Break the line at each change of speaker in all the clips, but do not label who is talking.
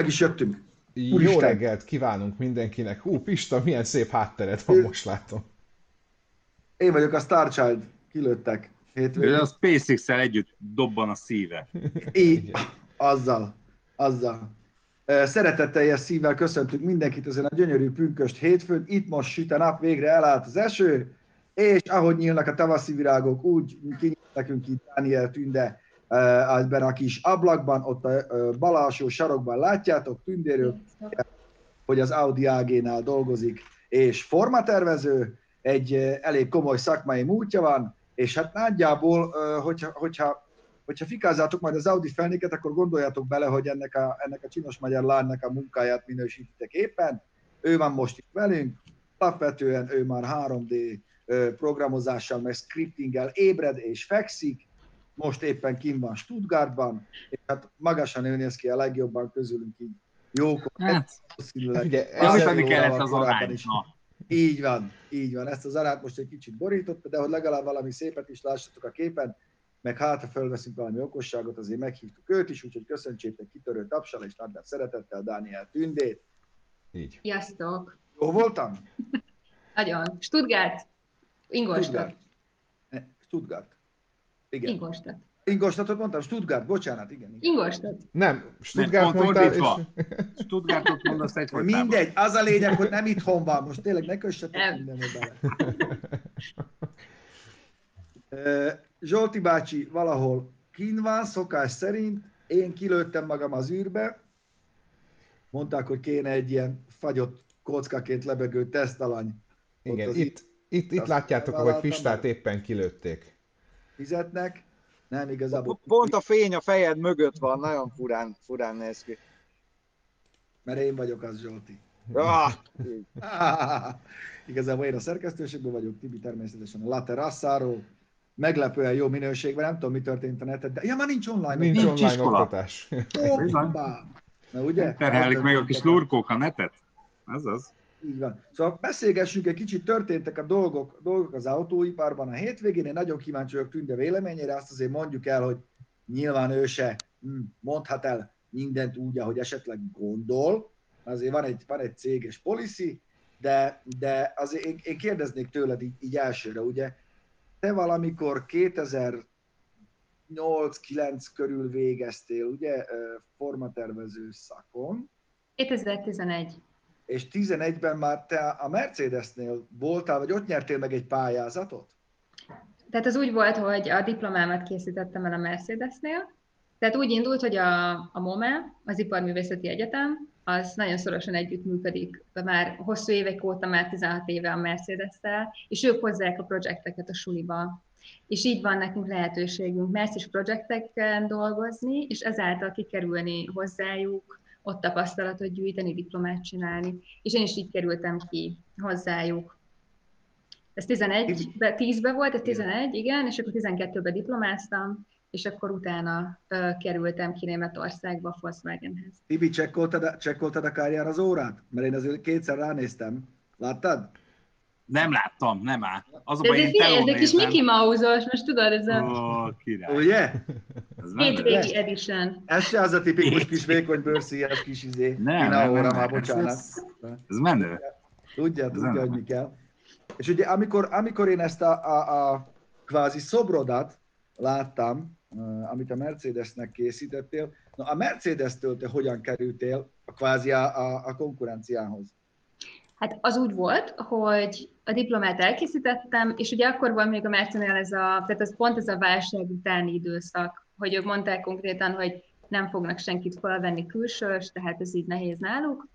meg is jöttünk.
Jó
Úristen.
reggelt kívánunk mindenkinek. Hú, Pista, milyen szép háttered van, most látom.
Én vagyok a Star Child, kilőttek hétvégén.
a SpaceX-el együtt dobban a szíve.
Így, azzal, azzal. Szeretetteljes szívvel köszöntünk mindenkit ezen a gyönyörű pünköst hétfőn. Itt most süt a nap, végre elállt az eső, és ahogy nyílnak a tavaszi virágok, úgy kinyílt nekünk itt Dániel Tünde ebben a kis ablakban, ott a bal alsó sarokban látjátok, Tündéről, hogy az Audi AG-nál dolgozik, és formatervező, egy elég komoly szakmai múltja van, és hát nagyjából, hogyha, hogyha hogyha fikázzátok majd az Audi felnéket, akkor gondoljatok bele, hogy ennek a, ennek a csinos magyar lánynak a munkáját minősítitek éppen. Ő van most itt velünk, alapvetően ő már 3D ö, programozással, meg scriptinggel ébred és fekszik, most éppen kim van Stuttgartban, és hát magasan ő néz ki a legjobban közülünk így jókor.
Hát, javítani kellett az arányt.
Így van, így van. Ezt az arányt most egy kicsit borította, de hogy legalább valami szépet is lássatok a képen, meg hát, ha felveszünk valami okosságot, azért meghívtuk őt is, úgyhogy köszöntsétek kitörő tapsal és nagyjából szeretettel Dániel Tündét.
Így.
Sziasztok!
Jó voltam?
Nagyon. Stuttgart. Ingolstadt.
Stuttgart. Stuttgart. Igen.
Ingolstadt.
Ingolstadtot mondtam? Stuttgart, bocsánat, igen. igen.
Ingolstadt.
Nem, Stuttgart
pont
mondtál, és...
Stuttgartot mondasz egyfolytában.
Mindegy, az a lényeg, hogy nem itthon van. Most tényleg ne kössetek
Nem.
mindenbe bele. Zsolti bácsi valahol kín van, szokás szerint. Én kilőttem magam az űrbe. Mondták, hogy kéne egy ilyen fagyott kockaként lebegő tesztalany.
Igen, itt, itt, itt
azt
látjátok, ahogy Pistát éppen kilőtték.
Fizetnek. Nem igazából.
Pont a fény a fejed mögött van, nagyon furán, furán néz ki.
Mert én vagyok az Zsolti.
Ah,
Igazából én a szerkesztőségből vagyok, Tibi természetesen a La Terrassáról. Meglepően jó minőségben, nem tudom, mi történt a neten, de ja, már nincs online.
Nincs,
Nincs
online
iskola.
oktatás.
Hoppá! Na ugye?
Terhelik meg a kis lurkók a netet? Ez az.
Így van. Szóval beszélgessünk egy kicsit, történtek a dolgok, dolgok az autóiparban a hétvégén. Én nagyon kíváncsi vagyok Tünde véleményére, azt azért mondjuk el, hogy nyilván ő se hm, mondhat el mindent úgy, ahogy esetleg gondol. Azért van egy, van egy céges policy, de, de azért én, én kérdeznék tőled így, így elsőre, ugye, te valamikor 2008-9 körül végeztél, ugye, formatervező szakon,
2011.
és 11-ben már te a Mercedesnél voltál, vagy ott nyertél meg egy pályázatot?
Tehát az úgy volt, hogy a diplomámat készítettem el a Mercedesnél. Tehát úgy indult, hogy a, a MOME, az Iparművészeti Egyetem, az nagyon szorosan együttműködik, már hosszú évek óta, már 16 éve a Mercedes-tel, és ők hozzák a projekteket a suliba. És így van nekünk lehetőségünk Mercedes projekteken dolgozni, és ezáltal kikerülni hozzájuk, ott tapasztalatot gyűjteni, diplomát csinálni. És én is így kerültem ki hozzájuk. Ez 11, 10-ben volt, ez 11, igen, és akkor 12-ben diplomáztam, és akkor utána ö, kerültem ki Németországba, Volkswagenhez.
Tibi, csekkoltad, csekkoltad a kárján az órát? Mert én azért kétszer ránéztem. Láttad?
Nem láttam, nem áll. Az a
De
baj,
ez
én telón
egy kis
nézem.
Mickey Mouse-os, most tudod, ez a
Ó, király.
Ugye?
Ez
hétvégi edition.
Ez se az a tipikus kis vékony bőrszíjas kis izé.
Nem, nem,
óra
nem,
már,
nem.
bocsánat.
Ez, ez menő.
Tudja,
Ez
tudja, hogy mi kell. És ugye amikor, amikor én ezt a, a, a kvázi szobrodat láttam, uh, amit a Mercedesnek készítettél, na a Mercedes-től te hogyan kerültél a kvázi a, a, a konkurenciához?
Hát az úgy volt, hogy a diplomát elkészítettem, és ugye akkor volt még a Mercenél ez a, tehát az pont ez a válság utáni időszak, hogy ők mondták konkrétan, hogy nem fognak senkit felvenni külsős, tehát ez így nehéz náluk.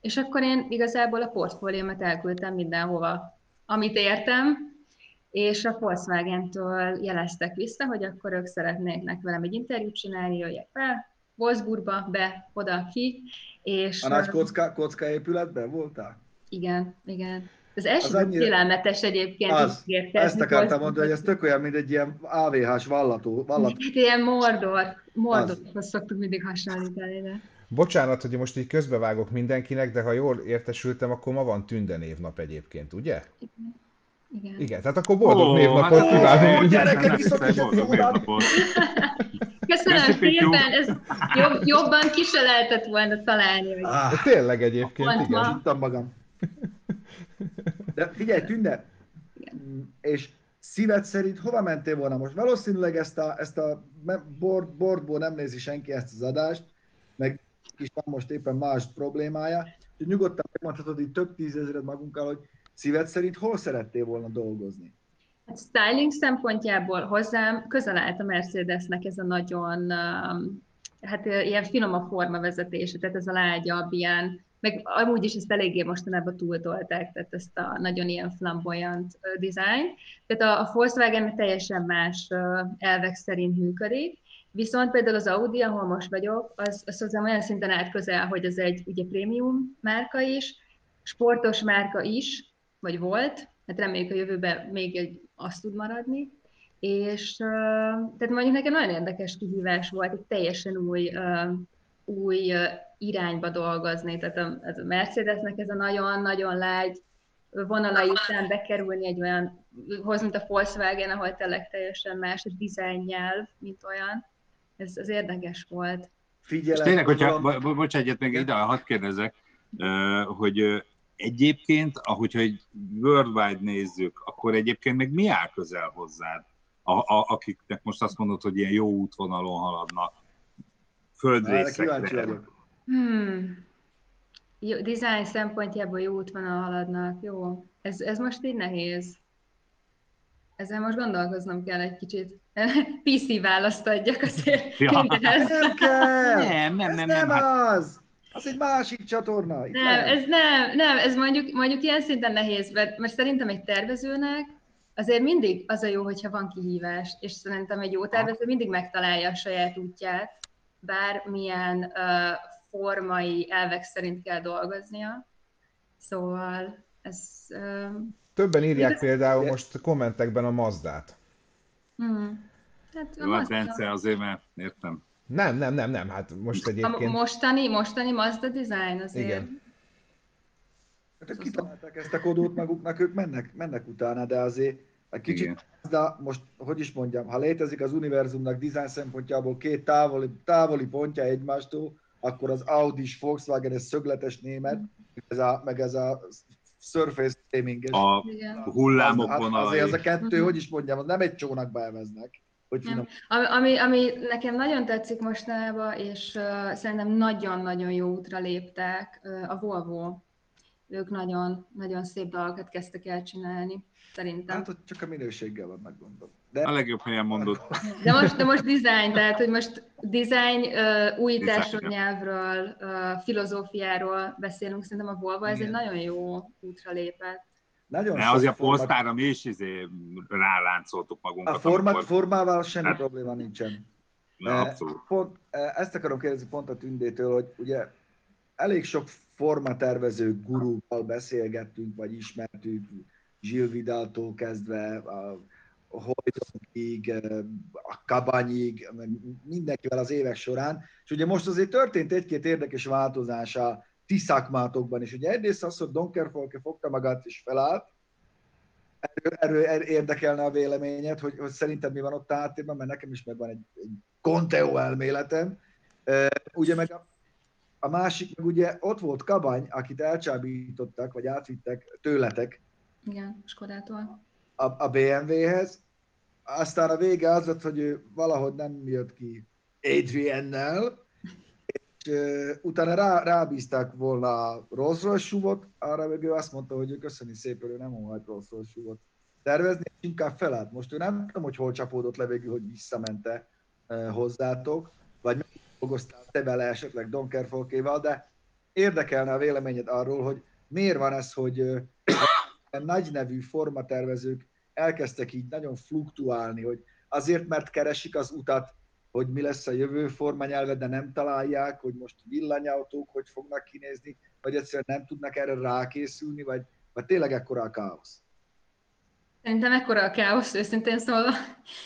És akkor én igazából a portfóliómat elküldtem mindenhova, amit értem, és a Volkswagen-től jeleztek vissza, hogy akkor ők szeretnének velem egy interjút csinálni, jöjjek fel, Wolfsburgba, be, oda, ki, és...
A nagy kocka, kocka épületben voltál?
Igen, igen. Az első
Az annyira-
félelmetes egyébként.
Az,
így érkezni
Ezt akartam mondani, hogy ez tök olyan, mint egy ilyen AVH-s vallató. vallató.
Hát ilyen Mordor, Mordorhoz szoktuk mindig hasonlítani, de...
Bocsánat, hogy most így közbevágok mindenkinek, de ha jól értesültem, akkor ma van Tünde névnap egyébként, ugye?
Igen.
Igen, tehát akkor boldog
Ó,
névnapot
hát-
kívánunk.
Ó, gyerekek, viszont.
Köszönöm szépen, ez jobb, jobban ki se lehetett volna találni.
Ah,
tényleg egyébként, igen.
ma.
tudtam magam. De figyelj, Tünde, Mm, és szíved szerint hova mentél volna most? Valószínűleg ezt a, ezt a board, boardból nem nézi senki ezt az adást, meg is van most éppen más problémája, úgyhogy nyugodtan megmondhatod itt több tízezred magunkkal, hogy szíved szerint hol szerettél volna dolgozni?
Hát styling szempontjából hozzám közel állt a Mercedesnek ez a nagyon, um, hát ilyen finom a formavezetése, tehát ez a lágyabb, ilyen, meg amúgy is ezt eléggé mostanában túltolták, tehát ezt a nagyon ilyen flamboyant design. Tehát a, a Volkswagen teljesen más elvek szerint működik, Viszont például az Audi, ahol most vagyok, az, az hozzám olyan szinten állt közel, hogy ez egy ugye prémium márka is, sportos márka is, vagy volt, hát reméljük a jövőben még egy azt tud maradni, és tehát mondjuk nekem nagyon érdekes kihívás volt, egy teljesen új, új irányba dolgozni, tehát a, ez a Mercedesnek ez a nagyon-nagyon lágy vonalai után bekerülni egy olyan, hoz, mint a Volkswagen, ahol tényleg teljesen más a design nyelv, mint olyan. Ez az érdekes volt.
És
Figyelem,
tényleg, hogyha, bo- bo- bocs, egyet még ide, hadd kérdezek, hogy egyébként, ahogyha egy worldwide nézzük, akkor egyébként még mi áll közel hozzád? A, a, akiknek most azt mondod, hogy ilyen jó útvonalon haladnak, földrészekre.
Hmm. Jó, design szempontjából jó útvonal haladnak. Jó. Ez, ez most így nehéz. Ezzel most gondolkoznom kell egy kicsit. PC választ adjak azért
Ja.
mindez.
Nem kell!
Nem, nem,
Ez
nem,
nem,
nem, hát-
az! Az egy másik csatorna. Itt
Nem,
lehet.
ez nem, nem, ez mondjuk, mondjuk ilyen szinten nehéz, mert, mert szerintem egy tervezőnek azért mindig az a jó, hogyha van kihívás, és szerintem egy jó tervező mindig megtalálja a saját útját, bármilyen uh, formai elvek szerint kell dolgoznia. Szóval ez...
Többen írják
Ez-
például most kommentekben a Mazdát.
hmm. Hát a,
Jó, hát Bence, azért, mert értem.
Nem, nem, nem, nem, hát most
a
egyébként...
mostani, mostani Mazda design azért.
Igen.
Hát ők kitalálták ezt a kodót maguknak, ők mennek, mennek utána, de azért egy kicsit,
Igen.
de most, hogy is mondjam, ha létezik az univerzumnak design szempontjából két távoli, távoli pontja egymástól, akkor az Audi és Volkswagen, ez szögletes német, ez a, meg ez a surface framing
A hullámok
az,
vonalai.
azért az a kettő,
Mhm.
hogy is mondjam, az nem egy csónakba elveznek. Hogy
Nem. Ami, ami, ami nekem nagyon tetszik mostanában, és uh, szerintem nagyon-nagyon jó útra léptek, uh, a Volvo. Ők nagyon, nagyon szép dolgokat kezdtek el csinálni, szerintem.
Hát ott csak a minőséggel van meggondolva.
A
De
legjobb helyen mondod.
De most, de most design, tehát hogy most design, uh, újításról, nyelvről, uh, filozófiáról beszélünk, szerintem a Volvo ez egy nagyon jó útra lépett.
nagyon
Ne, azért a
forma-
polsztára mi is izé ráláncoltuk magunkat.
A format,
amikor-
formával semmi
Hát-
probléma nincsen.
Na, abszolút.
Pont, ezt akarom kérdezni pont a Tündétől, hogy ugye elég sok formatervező gurúval beszélgettünk, vagy ismertük, Gilles Vidaltól kezdve, a Hoydonkig, eh, a Kabanyig, mindenkivel az évek során. És ugye most azért történt egy-két érdekes változás a ti is. Ugye egyrészt az, hogy Donkerfolke fogta magát és felállt, erről, erről er- érdekelne a véleményed, hogy, hogy szerinted mi van ott háttérben, mert nekem is megvan egy, egy Conteo elméletem. Ugye meg a, a másik, meg ugye ott volt Kabany, akit elcsábítottak, vagy átvittek tőletek
Igen, Skodától.
a, a BMW-hez, aztán a vége az lett, hogy ő valahogy nem jött ki Adriennel, és uh, utána rá, rábízták volna Rolls Royce arra meg ő azt mondta, hogy ő köszöni szépen, ő nem óhajt Rolls Royce tervezni, és inkább felállt. Most ő nem tudom, hogy hol csapódott le végül, hogy visszamente uh, hozzátok, vagy dolgoztál te vele esetleg Donkerfolkéval, de érdekelne a véleményed arról, hogy miért van ez, hogy nagy nevű formatervezők elkezdtek így nagyon fluktuálni, hogy azért, mert keresik az utat, hogy mi lesz a jövő formanyelve, de nem találják, hogy most villanyautók hogy fognak kinézni, vagy egyszerűen nem tudnak erre rákészülni, vagy, vagy tényleg ekkora a káosz.
Szerintem ekkora a káosz, őszintén szólva.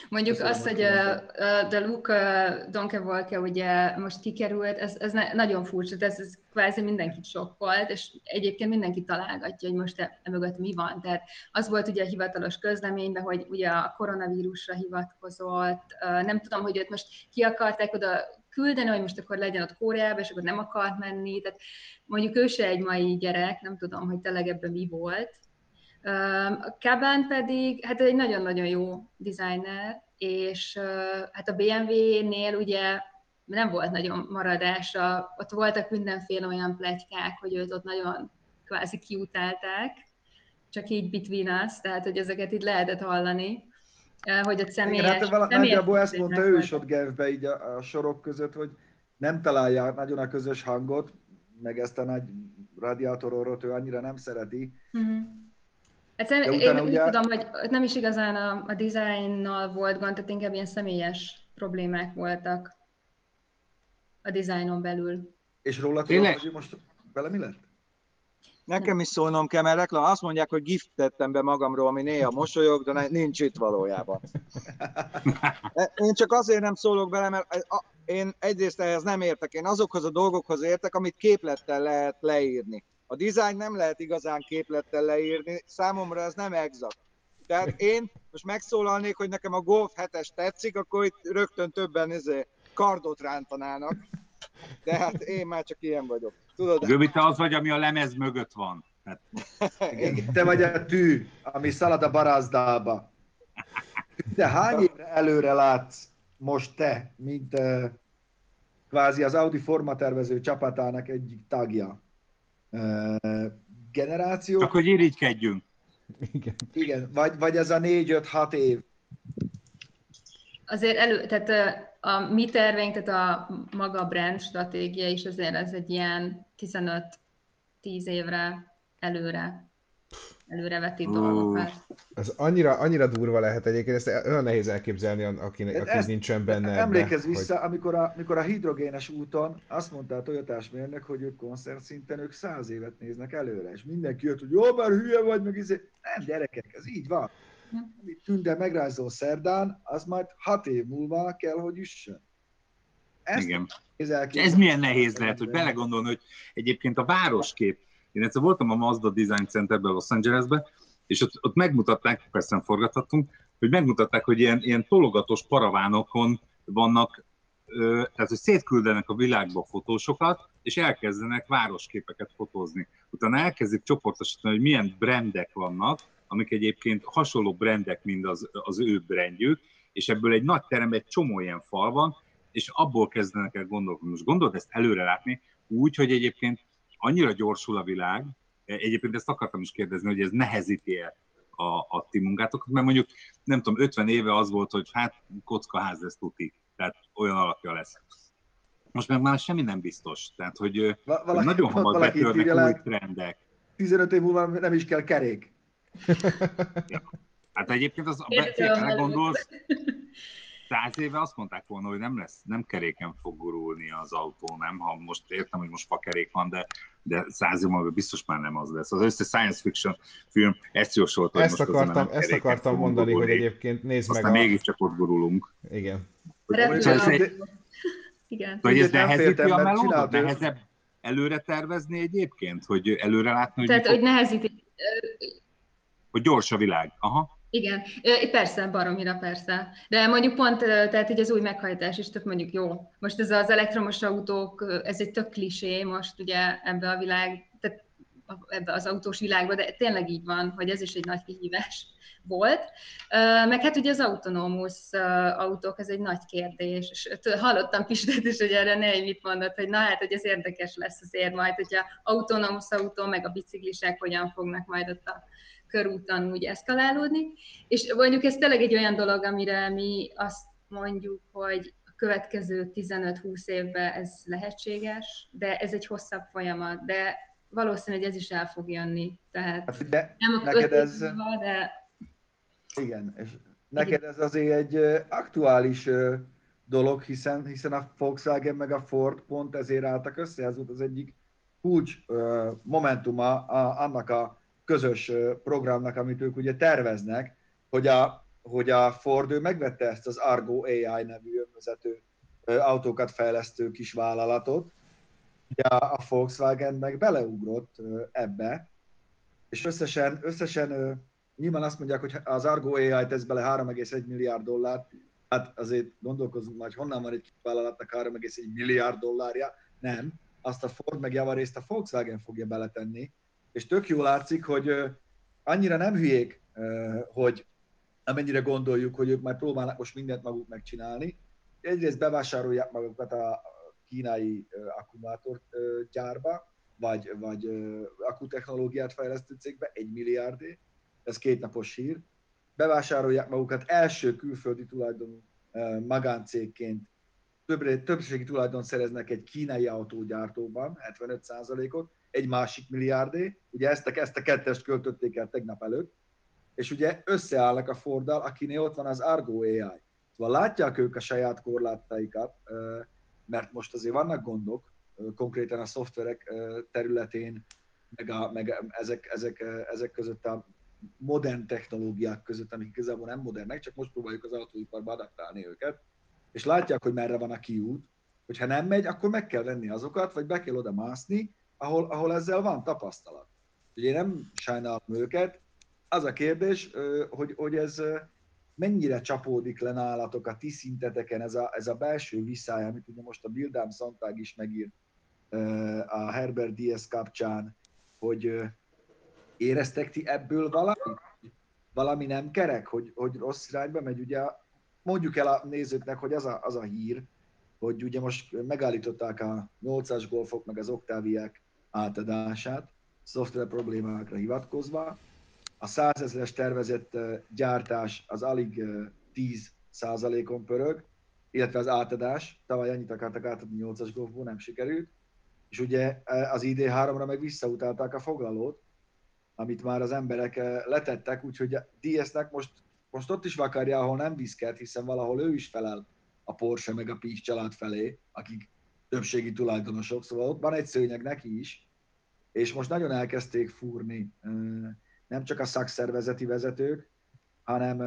Mondjuk
Köszönöm,
azt, hogy a, a, de Luke Donkevolke ugye most kikerült, ez, ez ne, nagyon furcsa, ez, ez kvázi mindenkit sokkolt, és egyébként mindenki találgatja, hogy most e, e mi van. Tehát az volt ugye a hivatalos közleményben, hogy ugye a koronavírusra hivatkozott, nem tudom, hogy őt most ki akarták oda küldeni, hogy most akkor legyen ott Kóreába, és akkor nem akart menni. Tehát mondjuk ő se egy mai gyerek, nem tudom, hogy tényleg ebben mi volt. A Kabán pedig, hát egy nagyon-nagyon jó designer, és hát a BMW-nél ugye nem volt nagyon maradása, ott voltak mindenféle olyan plegykák, hogy őt ott nagyon kvázi kiutálták, csak így between us, tehát hogy ezeket itt lehetett hallani, hogy ott személyes...
Igen, hát vala,
személyes
nagyjából ezt mondta ő is ott Genfbe így a, a sorok között, hogy nem találja nagyon a közös hangot, meg ezt a nagy radiátororot ő annyira nem szereti.
Mhm. Hát
De
én úgy
ugye-
tudom, hogy nem is igazán a, a dizájnnal volt gond, tehát inkább ilyen személyes problémák voltak a dizájnon belül.
És róla tudom, hogy most vele mi lett?
Nekem is szólnom kell, mert reklám, azt mondják, hogy gift tettem be magamról, ami néha mosolyog, de nincs itt valójában. Én csak azért nem szólok bele, mert én egyrészt ehhez nem értek. Én azokhoz a dolgokhoz értek, amit képlettel lehet leírni. A dizájn nem lehet igazán képlettel leírni, számomra ez nem exakt. Tehát én most megszólalnék, hogy nekem a Golf 7-es tetszik, akkor itt rögtön többen izé, kardot rántanának. De hát én már csak ilyen vagyok. Tudod?
Göbi, te az vagy, ami a lemez mögött van. Hát,
Igen. Te vagy a tű, ami szalad a barázdába. De hány évre előre látsz most te, mint uh, kvázi az Audi formatervező csapatának egyik tagja? Generáció?
csak hogy irigykedjünk.
Igen.
Igen, vagy, vagy ez a 4-5-6 év.
Azért elő, tehát ö, a mi terveink, tehát a maga brand stratégia is azért ez egy ilyen 15-10 évre előre, előrevetít
Ú.
dolgokat.
Ez annyira, annyira durva lehet egyébként, ezt olyan nehéz elképzelni, akinek, aki
Ezt-
nincsen benne. ebbe,
Emlékezz
hogy-
vissza, amikor, a, amikor a hidrogénes úton azt mondta a Toyotás mérnök, hogy ők koncert szinten ők száz évet néznek előre, és mindenki jött, hogy jó, már hülye vagy, meg izé. Nem, gyerekek, ez így van. Amit tünde megrázol szerdán, az majd hat év múlva kell, hogy üssön. Ezt
Igen. ez milyen nehéz lehet, hogy belegondolni, hogy egyébként a városkép, én egyszer voltam a Mazda Design Centerben Los Angelesben, és ott, ott megmutatták, persze nem forgathattunk, hogy megmutatták, hogy ilyen, ilyen tologatós paravánokon vannak, ö, tehát hogy szétküldenek a világba fotósokat, és elkezdenek városképeket fotózni. Utána elkezdik csoportosítani, hogy milyen brandek vannak, amik egyébként hasonló brandek, mint az, az ő brandjük, és ebből egy nagy teremben egy csomó ilyen fal van, és abból kezdenek el gondolkodni. Most gondolod ezt előre látni, úgy, hogy egyébként annyira gyorsul a világ, egyébként ezt akartam is kérdezni, hogy ez nehezíti-e a, a ti munkátokat, mert mondjuk, nem tudom, 50 éve az volt, hogy hát kockaház lesz tuti, tehát olyan alakja lesz. Most meg már semmi nem biztos, tehát hogy, ö,
Va-
hogy
valaki,
nagyon hamar
valaki
betörnek új trendek.
15 év múlva nem is kell kerék.
Hát egyébként az,
előtt.
gondolsz, száz éve azt mondták volna, hogy nem lesz, nem keréken fog gurulni az autó, nem? Ha most értem, hogy most fakerék van, de, de száz év múlva biztos már nem az lesz. Az összes science fiction film ezt jósolta, hogy
Ezt
most
akartam, ezt akartam mondani, hogy egyébként nézd meg
Aztán mégiscsak ott gurulunk.
Igen.
Igen.
Vagy ez nehezíti a melódot? Nehezebb előre tervezni egyébként? Hogy előre látni, hogy,
Tehát, hogy nehezíti,
hogy gyors a világ? Aha.
Igen, persze, baromira persze. De mondjuk pont, tehát így az új meghajtás is tök mondjuk jó. Most ez az elektromos autók, ez egy tök klisé most ugye ebbe a világ, tehát ebbe az autós világba, de tényleg így van, hogy ez is egy nagy kihívás volt. Meg hát ugye az autonómus autók, ez egy nagy kérdés, és hallottam Pistet is, hogy erre ne mit mondott, hogy na hát, hogy ez érdekes lesz azért majd, hogyha autonómus autó, meg a biciklisek hogyan fognak majd ott a körúton úgy eszkalálódni. És mondjuk ez tényleg egy olyan dolog, amire mi azt mondjuk, hogy a következő 15-20 évben ez lehetséges, de ez egy hosszabb folyamat, de valószínű, hogy ez is el fog jönni. Tehát
Hát, de
nem a
neked ez-
múlva, de
Igen, és neked ez azért egy aktuális dolog, hiszen, hiszen a Volkswagen meg a Ford pont ezért álltak össze, ez volt az egyik kulcs momentuma a, annak a közös programnak, amit ők ugye terveznek, hogy a, hogy a Ford ő megvette ezt az Argo AI nevű önvezető autókat fejlesztő kis vállalatot, ugye a Volkswagen meg beleugrott ebbe, és összesen, összesen nyilván azt mondják, hogy az Argo AI tesz bele 3,1 milliárd dollárt, hát azért gondolkozunk majd, honnan van egy vállalatnak 3,1 milliárd dollárja, nem, azt a Ford meg javarészt a Volkswagen fogja beletenni, és tök jól látszik, hogy annyira nem hülyék, hogy amennyire gondoljuk, hogy ők majd próbálnak most mindent maguk megcsinálni. Egyrészt bevásárolják magukat a kínai akkumulátorgyárba, vagy, vagy akkutechnológiát fejlesztő cégbe, egy milliárdé, ez kétnapos hír. Bevásárolják magukat első külföldi tulajdonú magáncégként, többre, többségi tulajdon szereznek egy kínai autógyártóban, 75%-ot, egy másik milliárdé, ugye ezt a, ezt a kettest költötték el tegnap előtt, és ugye összeállnak a Forddal, akinél ott van az Argo AI. Szóval látják ők a saját korlátaikat, mert most azért vannak gondok, konkrétan a szoftverek területén, meg, a, meg ezek, ezek, ezek között a modern technológiák között, amik igazából nem modernek, csak most próbáljuk az autóiparba adaptálni őket, és látják, hogy merre van a kiút, hogyha nem megy, akkor meg kell venni azokat, vagy be kell oda mászni, ahol, ahol ezzel van tapasztalat. Ugye én nem sajnálom őket, az a kérdés, hogy, hogy ez mennyire csapódik le nálatok a ti szinteteken ez a, ez a belső visszája, amit ugye most a Bildám Szantág is megír a Herbert Diaz kapcsán, hogy éreztek ti ebből valamit? Valami nem kerek, hogy, hogy rossz irányba megy? Ugye mondjuk el a nézőknek, hogy az a, az a hír, hogy ugye most megállították a 8-as golfok meg az oktáviák átadását, szoftver problémákra hivatkozva. A 100 ezeres tervezett gyártás az alig 10 százalékon pörög, illetve az átadás, tavaly annyit akartak átadni 8-as golfból, nem sikerült, és ugye az ID3-ra meg visszautálták a foglalót, amit már az emberek letettek, úgyhogy a DS-nek most, most ott is vakarja, ahol nem viszket, hiszen valahol ő is felel a Porsche meg a Pícs család felé, akik többségi tulajdonosok, szóval ott van egy szőnyeg neki is, és most nagyon elkezdték fúrni nem csak a szakszervezeti vezetők, hanem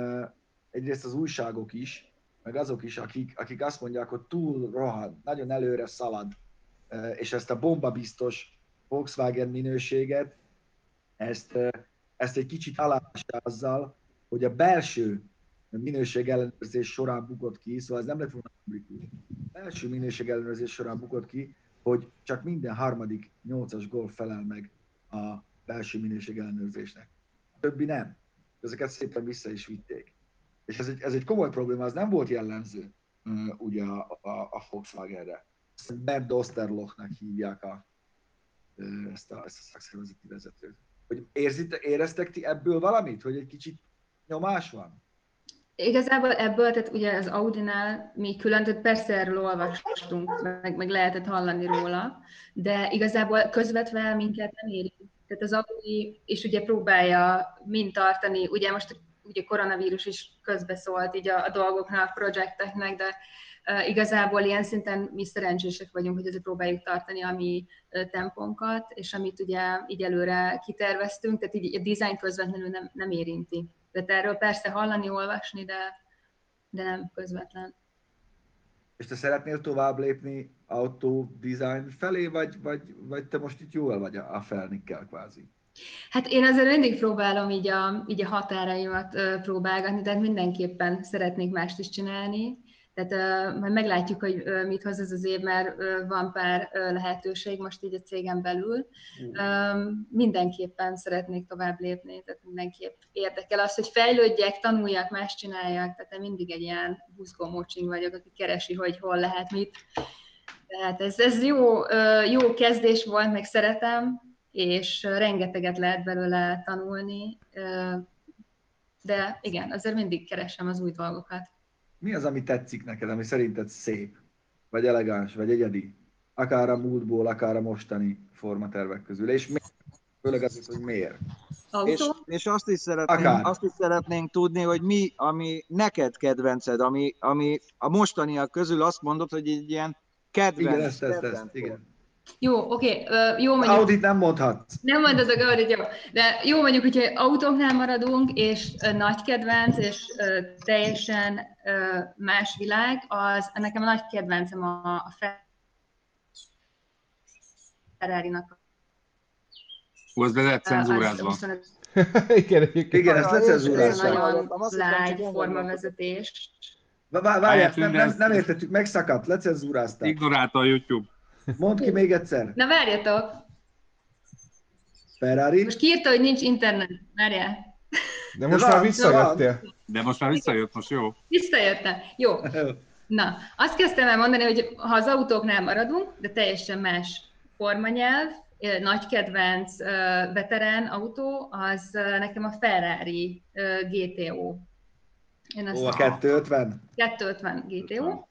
egyrészt az újságok is, meg azok is, akik, akik azt mondják, hogy túl rohan, nagyon előre szalad, és ezt a bombabiztos Volkswagen minőséget, ezt, ezt egy kicsit alássá azzal, hogy a belső minőség ellenőrzés során bukott ki, szóval ez nem lett volna publikus. Belső minőség ellenőrzés során bukott ki, hogy csak minden harmadik 8-as golf felel meg a belső minőség ellenőrzésnek. A többi nem. Ezeket szépen vissza is vitték. És ez egy, ez egy komoly probléma, az nem volt jellemző ugye a, a, a Volkswagenre. Bert Osterlochnak hívják a, ezt, a, ezt a szakszervezeti vezetőt. Hogy érzite, éreztek ti ebből valamit, hogy egy kicsit nyomás van?
Igazából ebből, tehát ugye az Audinál mi külön, tehát persze erről olvastunk, meg, meg lehetett hallani róla, de igazából közvetve minket nem érint. Tehát az Audi is ugye próbálja mind tartani, ugye most ugye koronavírus is közbeszólt így a, a dolgoknak, a projekteknek, de uh, igazából ilyen szinten mi szerencsések vagyunk, hogy azért próbáljuk tartani a mi tempónkat, és amit ugye így előre kiterveztünk, tehát így a design közvetlenül nem, nem érinti. Tehát erről persze hallani, olvasni, de, de nem közvetlen.
És te szeretnél tovább lépni autó design felé, vagy, vagy, vagy te most itt jól vagy a, felnikkel kvázi?
Hát én azért mindig próbálom így a, így a határaimat próbálgatni, tehát mindenképpen szeretnék mást is csinálni. Tehát uh, majd meglátjuk, hogy uh, mit hoz ez az év, mert uh, van pár uh, lehetőség most így a cégen belül. Um, mindenképpen szeretnék tovább lépni, tehát mindenképp érdekel az, hogy fejlődjek, tanuljak, más csináljak, tehát én mindig egy ilyen buzgómócsing vagyok, aki keresi, hogy hol lehet mit. Tehát ez, ez jó, uh, jó kezdés volt, meg szeretem, és rengeteget lehet belőle tanulni, uh, de igen, azért mindig keresem az új dolgokat
mi az, ami tetszik neked, ami szerinted szép, vagy elegáns, vagy egyedi, akár a múltból, akár a mostani formatervek közül, és miért? főleg az, hogy miért.
És, és azt, is szeretnénk, azt is szeretnénk tudni, hogy mi, ami neked kedvenced, ami, ami a mostaniak közül azt mondod, hogy egy ilyen kedvenc.
Igen, ezt, ezt, ezt, igen.
Jó, oké, okay. jó mondjuk.
Audit nem mondhatsz.
Nem mondhatok Audit, jó. De jó mondjuk, hogyha autóknál maradunk, és nagy kedvenc, és teljesen más világ, az nekem a nagy kedvencem a, a Ferrari-nak.
Hozd be lehet cenzúrázva.
Igen.
Igen,
Ez
lecenzúrázták.
nagyon lágy formavezetés.
Várjál, nem, nem, nem értettük, megszakadt, lecenzúrázták.
Ignorálta a YouTube.
Mondd ki még egyszer.
Na várjatok,
Ferrari.
most kiírta, hogy nincs internet. Várjál.
De most
De
már
van,
visszajöttél.
De most már visszajött, most jó.
Visszajöttem. Jó. Na, azt kezdtem el mondani, hogy ha az autóknál maradunk, de teljesen más formanyelv, nagy kedvenc veterán autó, az nekem a Ferrari GTO. Én azt
Ó, a 250.
250 GTO.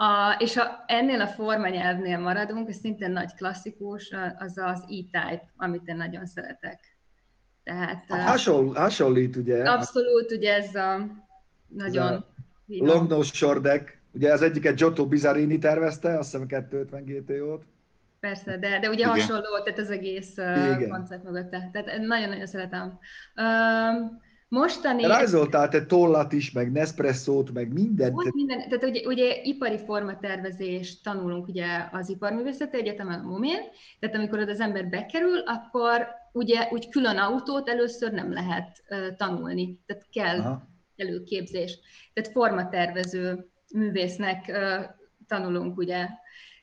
A, és ha ennél a formanyelvnél maradunk, ez szintén nagy klasszikus, a- az az E-Type, amit én nagyon szeretek. Tehát ö,
Hasonl, hasonlít, ugye?
abszolút ugye ez a nagyon...
Ez
finom.
Long nose short deck. Ugye az egyiket Giotto Bizzarini tervezte, azt hiszem 250 GTO-t.
Persze, de, de ugye
Igen.
Hasonló, tehát az egész
Igen.
koncept mögötte. Tehát nagyon-nagyon szeretem. Um, mostani...
Rajzoltál te tollat is, meg Nespresso-t, meg mindent.
Ott minden, tehát ugye, ugye ipari formatervezést tanulunk ugye az Iparművészeti Egyetemen, a MUMén, tehát amikor oda az ember bekerül, akkor ugye úgy külön autót először nem lehet uh, tanulni, tehát kell
Aha.
előképzés. Tehát formatervező művésznek uh, tanulunk, ugye.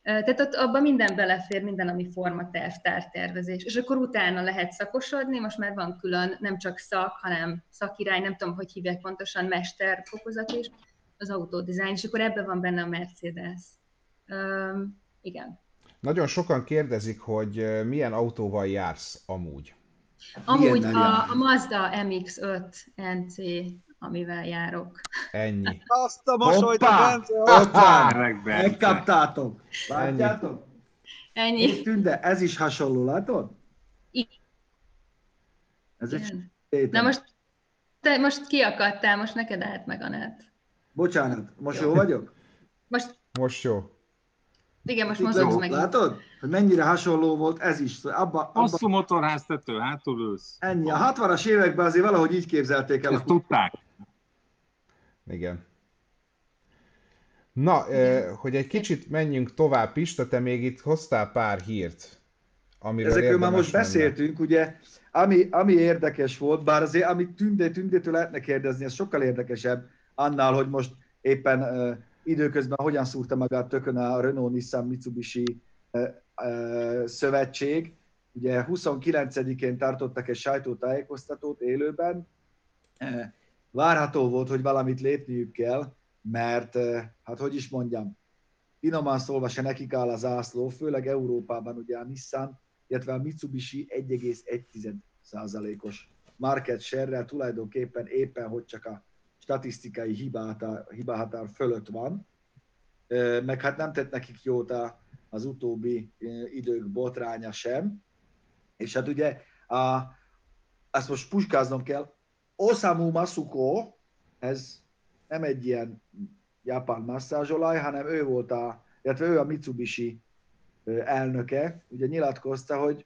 Tehát ott abban minden belefér, minden, ami formaterv, tártervezés. És akkor utána lehet szakosodni, most már van külön nem csak szak, hanem szakirány, nem tudom, hogy hívják pontosan, mesterfokozat is, az autodesign, és akkor ebben van benne a Mercedes. Um, igen.
Nagyon sokan kérdezik, hogy milyen autóval jársz amúgy.
Amúgy
Milyennel
a, a Mazda MX-5 NC, amivel járok.
Ennyi.
Azt a mosolyt a
Hoppá!
Bence,
Ott van! Megkaptátok! Látjátok?
Ennyi.
És Tünde, ez is hasonló, látod?
Igen.
Ez egy.
Na most, te most kiakadtál, most neked állt meg a net.
Bocsánat, most
Jó.
jó vagyok?
Most,
Most jó.
igen, most mozogsz meg.
Látod? Hogy mennyire hasonló volt ez is. Abba, abba,
Hosszú motorháztető, hátul ülsz.
ennyi. A 60-as években azért valahogy így képzelték el.
Ezt
A...
tudták.
Igen. Na, ö, hogy egy kicsit menjünk tovább, Pista, te még itt hoztál pár hírt, amiről
Ezekről már most
lenne.
beszéltünk, ugye, ami, ami érdekes volt, bár azért, amit Tündé, Tündétől lehetne kérdezni, ez sokkal érdekesebb annál, hogy most éppen uh, időközben hogyan szúrta magát tökön a Renault Nissan Mitsubishi uh, uh, szövetség. Ugye 29-én tartottak egy sajtótájékoztatót élőben. Uh, várható volt, hogy valamit lépniük kell, mert, uh, hát hogy is mondjam, finoman szólva se nekik áll az ászló, főleg Európában ugye a Nissan, illetve a Mitsubishi 1,1%-os market share tulajdonképpen éppen, hogy csak a statisztikai hibátár, hibáhatár fölött van, Ö, meg hát nem tett nekik jót az utóbbi ö, idők botránya sem, és hát ugye a, azt most puskáznom kell, Osamu Masuko, ez nem egy ilyen japán masszázsolaj, hanem ő volt a, illetve ő a Mitsubishi elnöke, ugye nyilatkozta, hogy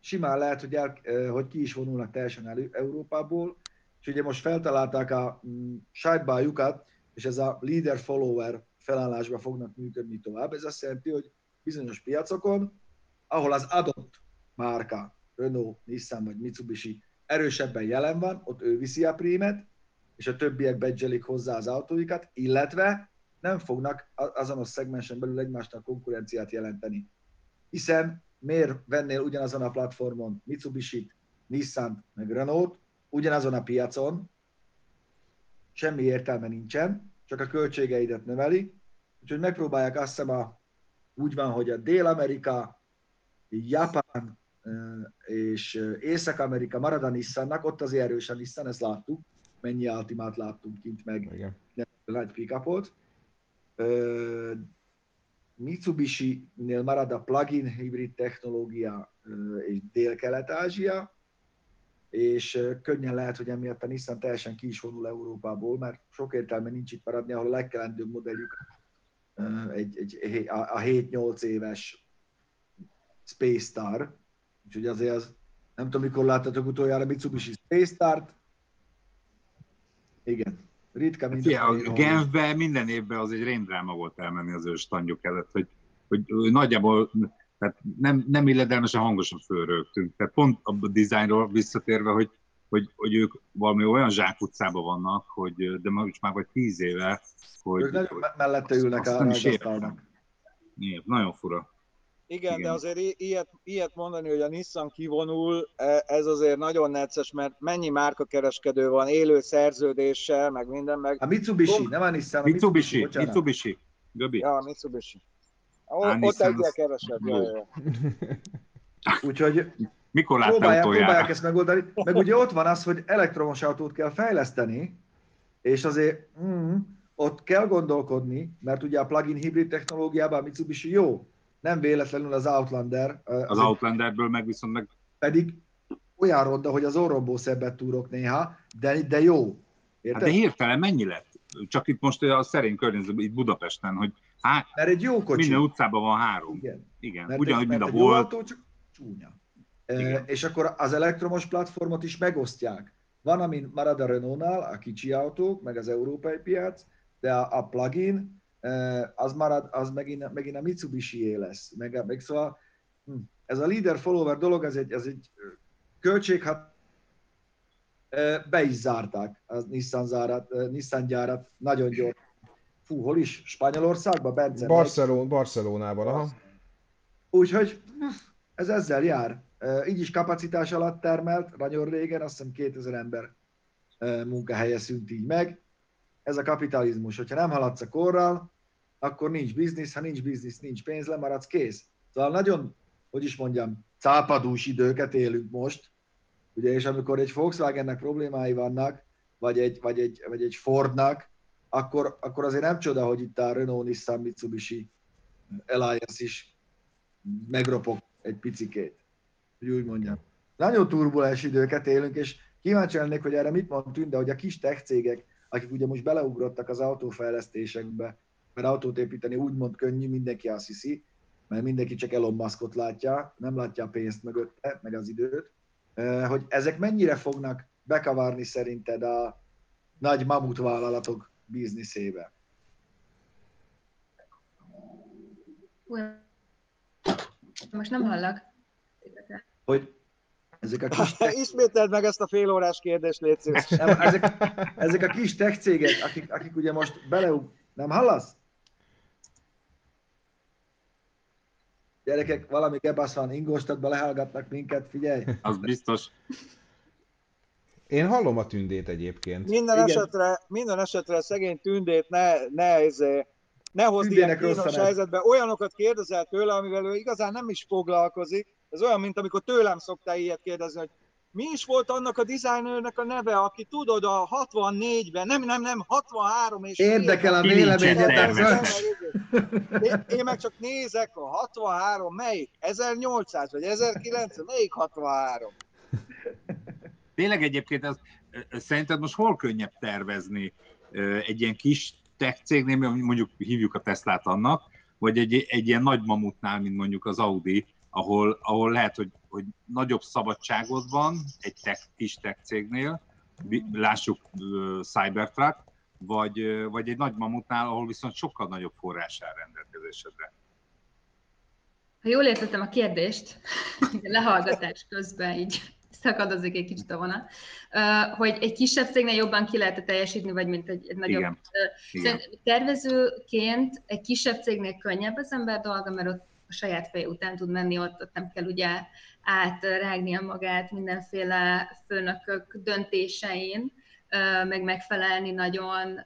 simán lehet, hogy, el, hogy ki is vonulnak teljesen elő, Európából, és ugye most feltalálták a mm, sajtbájukat, és ez a leader-follower felállásba fognak működni tovább. Ez azt jelenti, hogy bizonyos piacokon, ahol az adott márka, Renault, Nissan vagy Mitsubishi erősebben jelen van, ott ő viszi a prímet, és a többiek bedzselik hozzá az autóikat, illetve nem fognak azonos szegmensen belül egymásnak konkurenciát jelenteni. Hiszen miért vennél ugyanazon a platformon Mitsubishi-t, Nissan meg Renault, ugyanazon a piacon, semmi értelme nincsen, csak a költségeidet növeli, úgyhogy megpróbálják azt hiszem a, úgy van, hogy a Dél-Amerika, Japán és Észak-Amerika marad a Nissannak, ott azért erős a Nissan, ezt láttuk, mennyi Altimát láttunk kint, meg
Igen.
nagy pickupot. Mitsubishi-nél marad a plug-in hibrid technológia és Dél-Kelet-Ázsia, és könnyen lehet, hogy emiatt a Nissan teljesen ki is vonul Európából, mert sok értelme nincs itt maradni, ahol a legkelendőbb modelljük egy, egy, a, a 7-8 éves Space Star, úgyhogy azért az, nem tudom, mikor láttatok utoljára Mitsubishi Space Start. Igen, ritka mint
Fia, a Genfbe minden évben az egy rémdráma volt elmenni az ő standjuk előtt, hogy, hogy nagyjából tehát nem, nem illedelmesen hangosan fölrögtünk. Tehát pont a dizájnról visszatérve, hogy, hogy, hogy ők valami olyan zsákutcában vannak, hogy, de most már vagy tíz éve, hogy...
Ők nagyon mellette ülnek a asztalnak.
Nagyon fura.
Igen, Igen, de azért ilyet, ilyet mondani, hogy a Nissan kivonul, e, ez azért nagyon necces, mert mennyi márkakereskedő van, élő szerződéssel, meg minden, meg...
A Mitsubishi, Tom... nem a Nissan, a
Mitsubishi, Mitsubishi, Mitsubishi.
Göbi. Ja, Mitsubishi. Á, ott egyre kevesebb. Jaj,
Úgyhogy
mikor próbálják,
próbálják ezt megoldani. Meg ugye ott van az, hogy elektromos autót kell fejleszteni, és azért mm, ott kell gondolkodni, mert ugye a plug-in hibrid technológiában a Mitsubishi jó, nem véletlenül az Outlander.
Az, az Outlanderből meg viszont meg...
Pedig olyan ronda, hogy az orromból szebbet túrok néha, de, de jó.
Érted? Hát de hirtelen mennyi lett? Csak itt most a szerény környezetben, itt Budapesten, hogy hát,
mert egy jó kocsi.
Minden utcában van három. Igen. Igen.
Mert
Ugyanúgy,
mint a volt. Autó, csak csúnya. Igen. És akkor az elektromos platformot is megosztják. Van, amin marad a Renault-nál, a kicsi autók, meg az európai piac, de a, a plugin az marad, az megint, megint a Mitsubishi lesz. Meg, meg szóval hm, ez a leader-follower dolog, ez egy, ez egy költség, hát be is zárták a Nissan, zárat, Nissan gyárat nagyon gyorsan. Fú, hol is? Spanyolországban? Bence?
Barcelon, Barcelonában, aha.
Úgyhogy hm, ez ezzel jár. Így is kapacitás alatt termelt, nagyon régen, azt hiszem 2000 ember munkahelye szűnt így meg. Ez a kapitalizmus, hogyha nem haladsz a korral, akkor nincs biznisz, ha nincs biznisz, nincs pénz, lemaradsz, kész. Szóval nagyon, hogy is mondjam, cápadús időket élünk most, ugye, és amikor egy Volkswagennek problémái vannak, vagy egy, vagy egy, vagy egy Fordnak, akkor, akkor azért nem csoda, hogy itt a Renault, Nissan, Mitsubishi Alliance is megropok egy picikét, hogy úgy mondjam. Nagyon turbulens időket élünk, és kíváncsi lennék, hogy erre mit mond Tünde, hogy a kis tech cégek, akik ugye most beleugrottak az autófejlesztésekbe, mert autót építeni úgymond könnyű, mindenki azt hiszi, mert mindenki csak Elon Muskot látja, nem látja a pénzt mögötte, meg az időt, hogy ezek mennyire fognak bekavarni szerinted a nagy mamutvállalatok bizniszébe?
Most nem hallak.
Hogy ezek a kis
tech... Ismételd meg ezt a fél órás kérdést, légy
Nem, ezek, ezek a kis tech cégek, akik, akik ugye most beleug... Nem hallasz? Gyerekek, valami gebasz van, ingóstatba lehallgatnak minket, figyelj!
Az biztos.
Én hallom a tündét egyébként.
Minden Igen. esetre, minden esetre szegény tündét ne, ne, izé, ne hozd ilyen kínos helyzetbe. Olyanokat kérdezel tőle, amivel ő igazán nem is foglalkozik. Ez olyan, mint amikor tőlem szoktál ilyet kérdezni, hogy mi is volt annak a dizájnőrnek a neve, aki tudod a 64-ben, nem, nem, nem, 63 és...
Érdekel a véleményetek.
Én, én meg csak nézek a 63, melyik? 1800 vagy 1900, melyik 63?
Tényleg egyébként ez, szerinted most hol könnyebb tervezni egy ilyen kis tech cégnél, mondjuk hívjuk a Teslát annak, vagy egy, egy ilyen nagy mamutnál, mint mondjuk az Audi, ahol, ahol lehet, hogy, hogy nagyobb szabadságod van egy tech, kis tech cégnél, lássuk uh, Cybertruck, vagy, uh, vagy egy nagy mamutnál, ahol viszont sokkal nagyobb forrás áll rendelkezésedre.
Ha jól értettem a kérdést, lehallgatás közben így szakadozik egy kicsit a vonat, hogy egy kisebb cégnél jobban ki lehet teljesíteni, vagy mint egy, egy nagyobb. Igen. Igen. Tervezőként egy kisebb cégnél könnyebb az ember dolga, mert ott a saját fej után tud menni, ott, ott nem kell ugye átrágnia magát mindenféle főnökök döntésein, meg megfelelni nagyon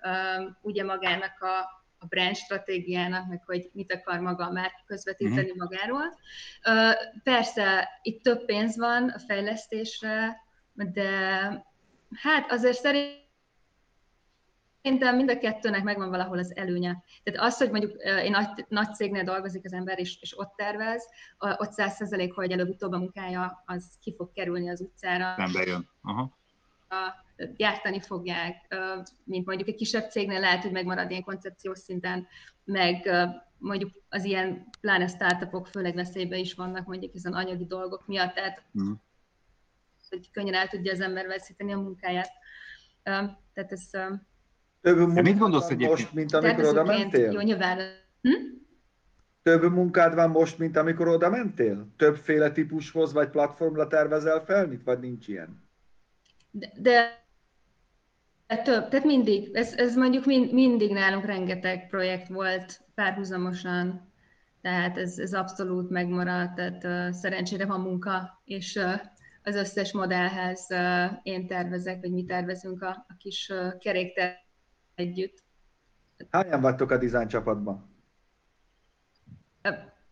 ugye magának a, a brand stratégiának, meg hogy mit akar maga a márka közvetíteni uh-huh. magáról. Persze, itt több pénz van a fejlesztésre, de hát azért szerint Szerintem mind a kettőnek megvan valahol az előnye. Tehát az, hogy mondjuk én nagy, nagy cégnél dolgozik az ember, és, és ott tervez, ott száz százalék, hogy előbb-utóbb a munkája, az ki fog kerülni az utcára.
Nem bejön. Aha.
Gyártani fogják, mint mondjuk egy kisebb cégnél lehet, hogy megmarad ilyen koncepciós szinten, meg mondjuk az ilyen pláne startupok főleg veszélybe is vannak mondjuk ezen anyagi dolgok miatt, tehát mm. hogy könnyen el tudja az ember veszíteni a munkáját. Tehát ez...
Több mit gondolsz egyébként? Most, mint amikor oda mentél?
Jó, nyilván. Hm?
Több munkád van most, mint amikor oda mentél? Többféle típushoz vagy platformra tervezel fel, vagy nincs ilyen?
De, de több, tehát mindig, ez, ez mondjuk mind, mindig nálunk rengeteg projekt volt párhuzamosan, tehát ez, ez abszolút megmaradt, tehát uh, szerencsére van munka, és uh, az összes modellhez uh, én tervezek, vagy mi tervezünk a, a kis uh, kerékter együtt.
Hányan vagytok a design csapatban?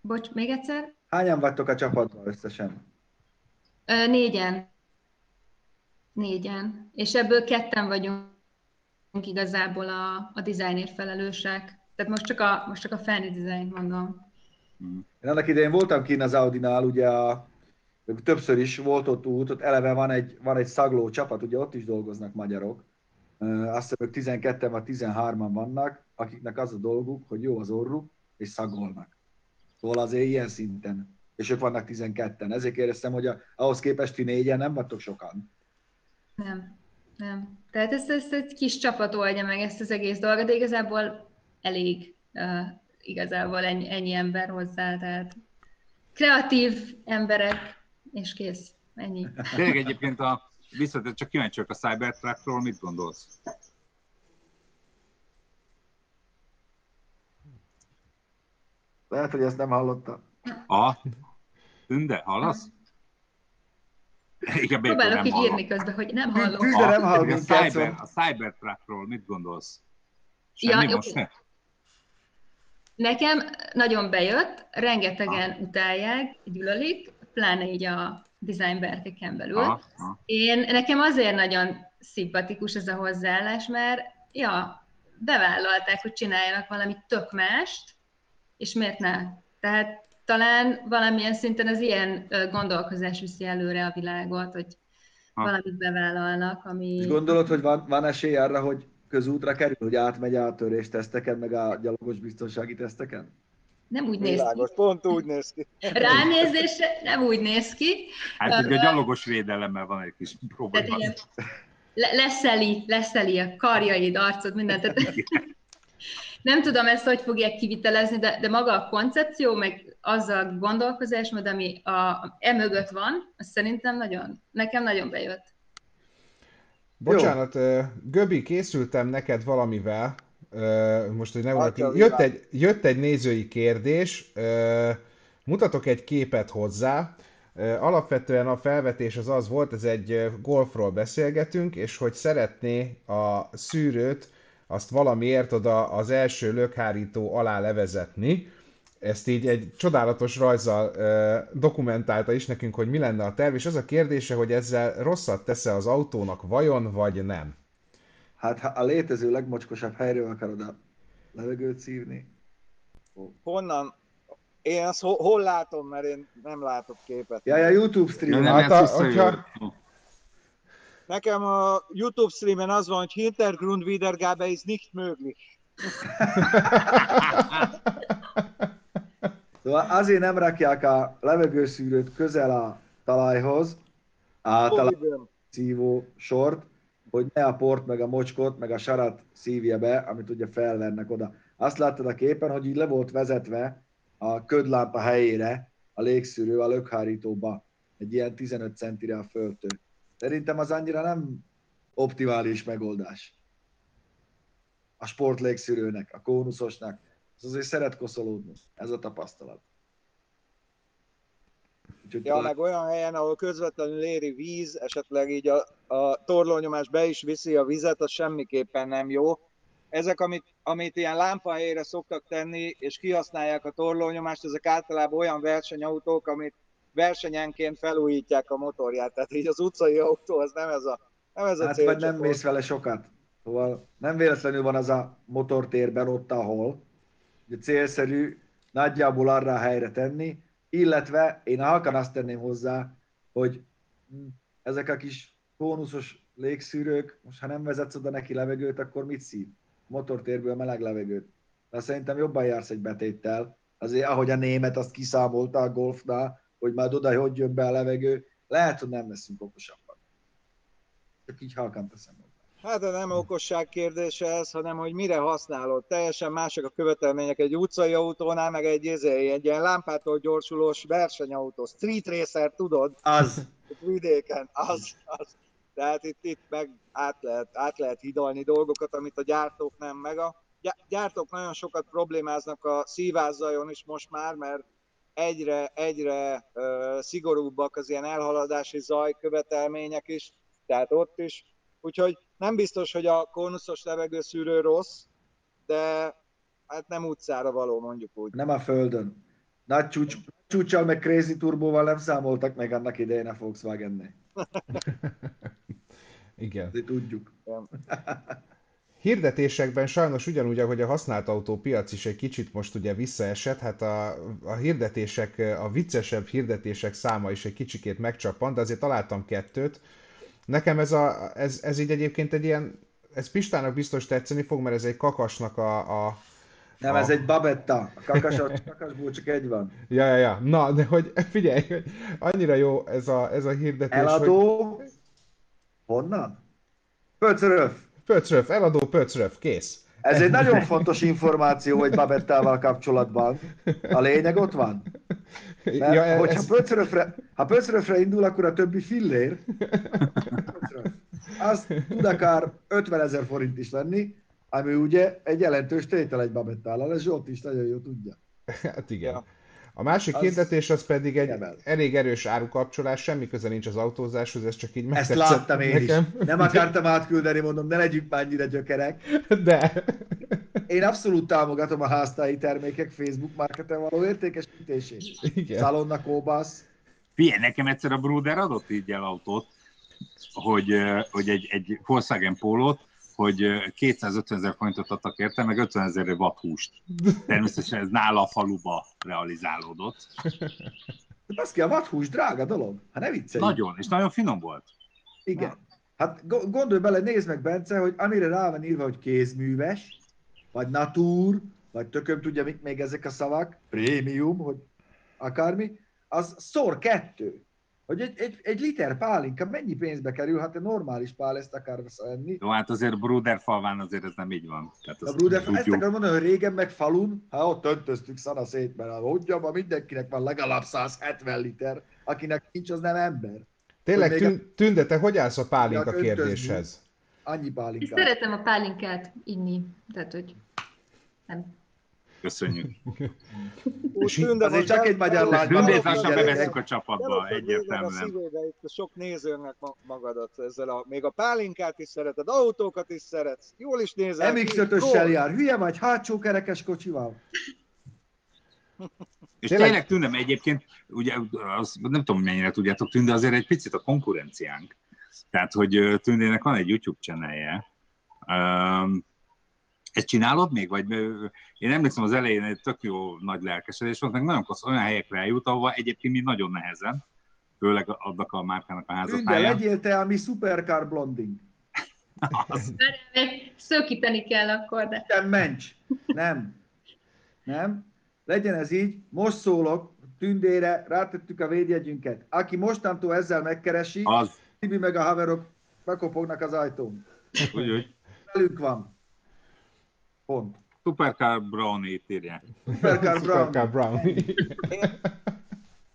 Bocs, még egyszer?
Hányan vagytok a csapatban összesen?
Négyen. Négyen. És ebből ketten vagyunk igazából a, a designért felelősek. Tehát most csak a, most csak a Fanny design mondom.
Én annak idején voltam kint az Audinál, ugye a, többször is volt ott út, ott eleve van egy, van egy szagló csapat, ugye ott is dolgoznak magyarok. Azt ők 12 vagy 13-an vannak, akiknek az a dolguk, hogy jó az orruk, és szagolnak. Szóval azért ilyen szinten. És ők vannak 12-en. Ezért kérdeztem, hogy ahhoz képest ti négyen nem vagytok sokan.
Nem, nem. Tehát ezt, ezt egy kis csapat oldja meg ezt az egész dolgot, de igazából elég uh, igazából ennyi, ennyi ember hozzá, tehát kreatív emberek, és kész, ennyi.
Tényleg egyébként a, visszatért, csak kíváncsi a Cybertruckról, mit gondolsz?
Lehet, hogy ezt nem hallotta.
A? Tünde, hallasz?
Igen, Próbálok így írni közben, hogy nem hallom.
Tünde nem hall
a, cyber, a Cybertruckról mit gondolsz? Semmi ja, most ne?
Nekem nagyon bejött, rengetegen ah. utálják, gyűlölik, pláne így a design berkeken belül. Ah, ah. Én, nekem azért nagyon szimpatikus ez a hozzáállás, mert ja, bevállalták, hogy csináljanak valami tök mást, és miért ne? Tehát talán valamilyen szinten az ilyen gondolkozás viszi előre a világot, hogy ha. valamit bevállalnak, ami...
És gondolod, hogy van, van esély arra, hogy közútra kerül, hogy átmegy a törés teszteken, meg a gyalogos biztonsági teszteken?
Nem úgy néz
Világos,
ki.
pont úgy néz ki.
Ránézésre nem úgy néz ki.
Hát ugye a gyalogos védelemmel van egy kis probléma.
leszeli, leszeli a karjaid, arcod, mindent. nem tudom ezt, hogy fogják kivitelezni, de, de maga a koncepció, meg az a gondolkozásmód, ami a, a, emögött van, az szerintem nagyon, nekem nagyon bejött.
Bocsánat, Jó. Göbi, készültem neked valamivel, most, hogy ne. Jött egy, jött egy nézői kérdés, mutatok egy képet hozzá, Alapvetően a felvetés az az volt, ez egy golfról beszélgetünk, és hogy szeretné a szűrőt azt valamiért oda az első lökhárító alá levezetni. Ezt így egy csodálatos rajzzal dokumentálta is nekünk, hogy mi lenne a terv, és az a kérdése, hogy ezzel rosszat tesz-e az autónak vajon, vagy nem.
Hát ha a létező legmocskosabb helyről akarod a levegőt szívni.
Honnan? Én azt hol, hol látom, mert én nem látok képet.
Ja, ja YouTube stream.
Nem, hát, a, hogyha...
Nekem a YouTube streamen az van, hogy Hintergrundwiedergabe is nicht möglich.
szóval azért nem rakják a levegőszűrőt közel a talajhoz, általában szívó sort, hogy ne a port, meg a mocskot, meg a sarat szívja be, amit ugye felvernek oda. Azt láttad a képen, hogy így le volt vezetve a ködlámpa helyére a légszűrő a lökhárítóba, egy ilyen 15 centire a földtől. Szerintem az annyira nem optimális megoldás. A sport légszűrőnek, a kónuszosnak, az azért szeret koszolódni. Ez a tapasztalat.
Úgyhogy ja, meg olyan helyen, ahol közvetlenül éri víz, esetleg így a, a torlónyomás be is viszi a vizet, az semmiképpen nem jó. Ezek, amit, amit ilyen lámpahelyére szoktak tenni, és kihasználják a torlónyomást, ezek általában olyan versenyautók, amit versenyenként felújítják a motorját. Tehát így az utcai autó, az nem ez a, nem ez a
hát vagy nem mész vele sokat. Szóval nem véletlenül van az a motortérben ott, ahol ugye célszerű nagyjából arra a helyre tenni, illetve én halkan azt tenném hozzá, hogy ezek a kis bónuszos légszűrők, most ha nem vezetsz oda neki levegőt, akkor mit szív? Motortérből meleg levegőt. de szerintem jobban jársz egy betéttel. Azért, ahogy a német azt kiszámolta a golfnál, hogy már oda, hogy jön be a levegő, lehet, hogy nem leszünk okosabban. Csak így halkan teszem
Hát de nem okosság kérdése ez, hanem hogy mire használod. Teljesen mások a követelmények egy utcai autónál, meg egy, izé, egy ilyen lámpától gyorsulós versenyautó, street racer, tudod?
Az.
Vidéken, az, az. Tehát itt, itt meg át lehet, át lehet hidalni dolgokat, amit a gyártók nem, meg a gyártók nagyon sokat problémáznak a szívázzajon is most már, mert egyre, egyre uh, szigorúbbak az ilyen elhaladási zaj követelmények is, tehát ott is. Úgyhogy nem biztos, hogy a konuszos levegőszűrő rossz, de hát nem utcára való, mondjuk úgy.
Nem a földön. Nagy csúcs, csúcsal meg Crazy Turbóval nem számoltak meg annak idején a Volkswagen-nél.
Igen.
De tudjuk.
Hirdetésekben sajnos ugyanúgy, ahogy a használt autópiac is egy kicsit most ugye visszaesett, hát a, a hirdetések, a viccesebb hirdetések száma is egy kicsikét megcsappant, de azért találtam kettőt. Nekem ez, a, ez, ez így egyébként egy ilyen, ez Pistának biztos tetszeni fog, mert ez egy kakasnak a, a
nem,
a...
ez egy babetta. A kakas, kakasból csak egy van.
Ja, ja, ja. Na, de hogy figyelj, annyira jó ez a, ez a hirdetés,
Eladó. Hogy... Honnan? Pöcröf.
Pöcröf, eladó pöcröf, kész.
Ez egy nagyon fontos információ, hogy Babettával kapcsolatban. A lényeg ott van. Mert ja, hogyha ez... pöcröfre, ha pöcröfre indul, akkor a többi fillér, az tud akár 50 ezer forint is lenni, ami ugye egy jelentős tétel egy Babettával, ez Zsolt is nagyon jó tudja.
Hát igen. Ja. A másik az hirdetés az pedig egy kemel. elég erős árukapcsolás, semmi köze nincs az autózáshoz, ez csak így
Ezt láttam én nekem. is. Nem akartam átküldeni, mondom, ne legyünk már annyira gyökerek.
De.
Én abszolút támogatom a háztáji termékek Facebook marketen való értékesítését. Igen. Szalonna kóbasz.
Figyelj, nekem egyszer a Bruder adott így el autót, hogy, hogy egy, egy Volkswagen Pólót, hogy 250 ezer forintot adtak érte, meg 50 ezer watt húst. Természetesen ez nála a faluba realizálódott.
De kell, a hús drága dolog. Hát ne viccelj.
Nagyon, és nagyon finom volt.
Igen. Na. Hát gondolj bele, nézd meg, Bence, hogy amire rá van írva, hogy kézműves, vagy natúr, vagy tököm tudja, mik még ezek a szavak, prémium, hogy akármi, az szor kettő. Hogy egy, egy, egy liter pálinka mennyi pénzbe kerül, hát egy normális pál ezt akar venni.
Jó, hát azért Bruder falván azért ez nem így van.
Tehát a Bruder, ezt akarom mondani, hogy régen meg falun, ha ott öntöztük szana szét, mert hogy ma mindenkinek van legalább 170 liter, akinek nincs, az nem ember.
Tényleg, tűn, a... Tünde, te hogy állsz a pálinka kérdéshez?
Annyi pálinka.
Szeretem a pálinkát inni, tehát hogy nem
Köszönjük.
Úgy tűnde, Azért csak egy magyar lány.
Tündét lassan bevesszük a csapatba, egyértelműen.
A sok nézőnek magadat ezzel a, még a pálinkát is szereted, autókat is szeretsz, jól is nézel.
MX-5-össel jár, hülye vagy, hátsó kerekes kocsival.
És tényleg, tényleg tűnöm egyébként, ugye, az, nem tudom mennyire tudjátok, Tünde azért egy picit a konkurenciánk. Tehát, hogy Tündének van egy YouTube channelje, um, ezt csinálod még? Vagy én emlékszem az elején egy tök jó nagy lelkesedés volt, meg nagyon klassz, olyan helyekre eljut, ahova egyébként mi nagyon nehezen, főleg adnak a márkának a házatáján.
Ünde, legyél te a mi supercar blonding.
Szökíteni kell akkor, de...
Nem, mencs. Nem. Nem. Legyen ez így. Most szólok, tündére, rátettük a védjegyünket. Aki mostantól ezzel megkeresi,
az.
Tibi meg a haverok bekopognak az ajtón.
Úgy, úgy.
Velünk van. Pont.
Supercar Brownie-t írják.
Supercar Brownie.
Supercar Brownie.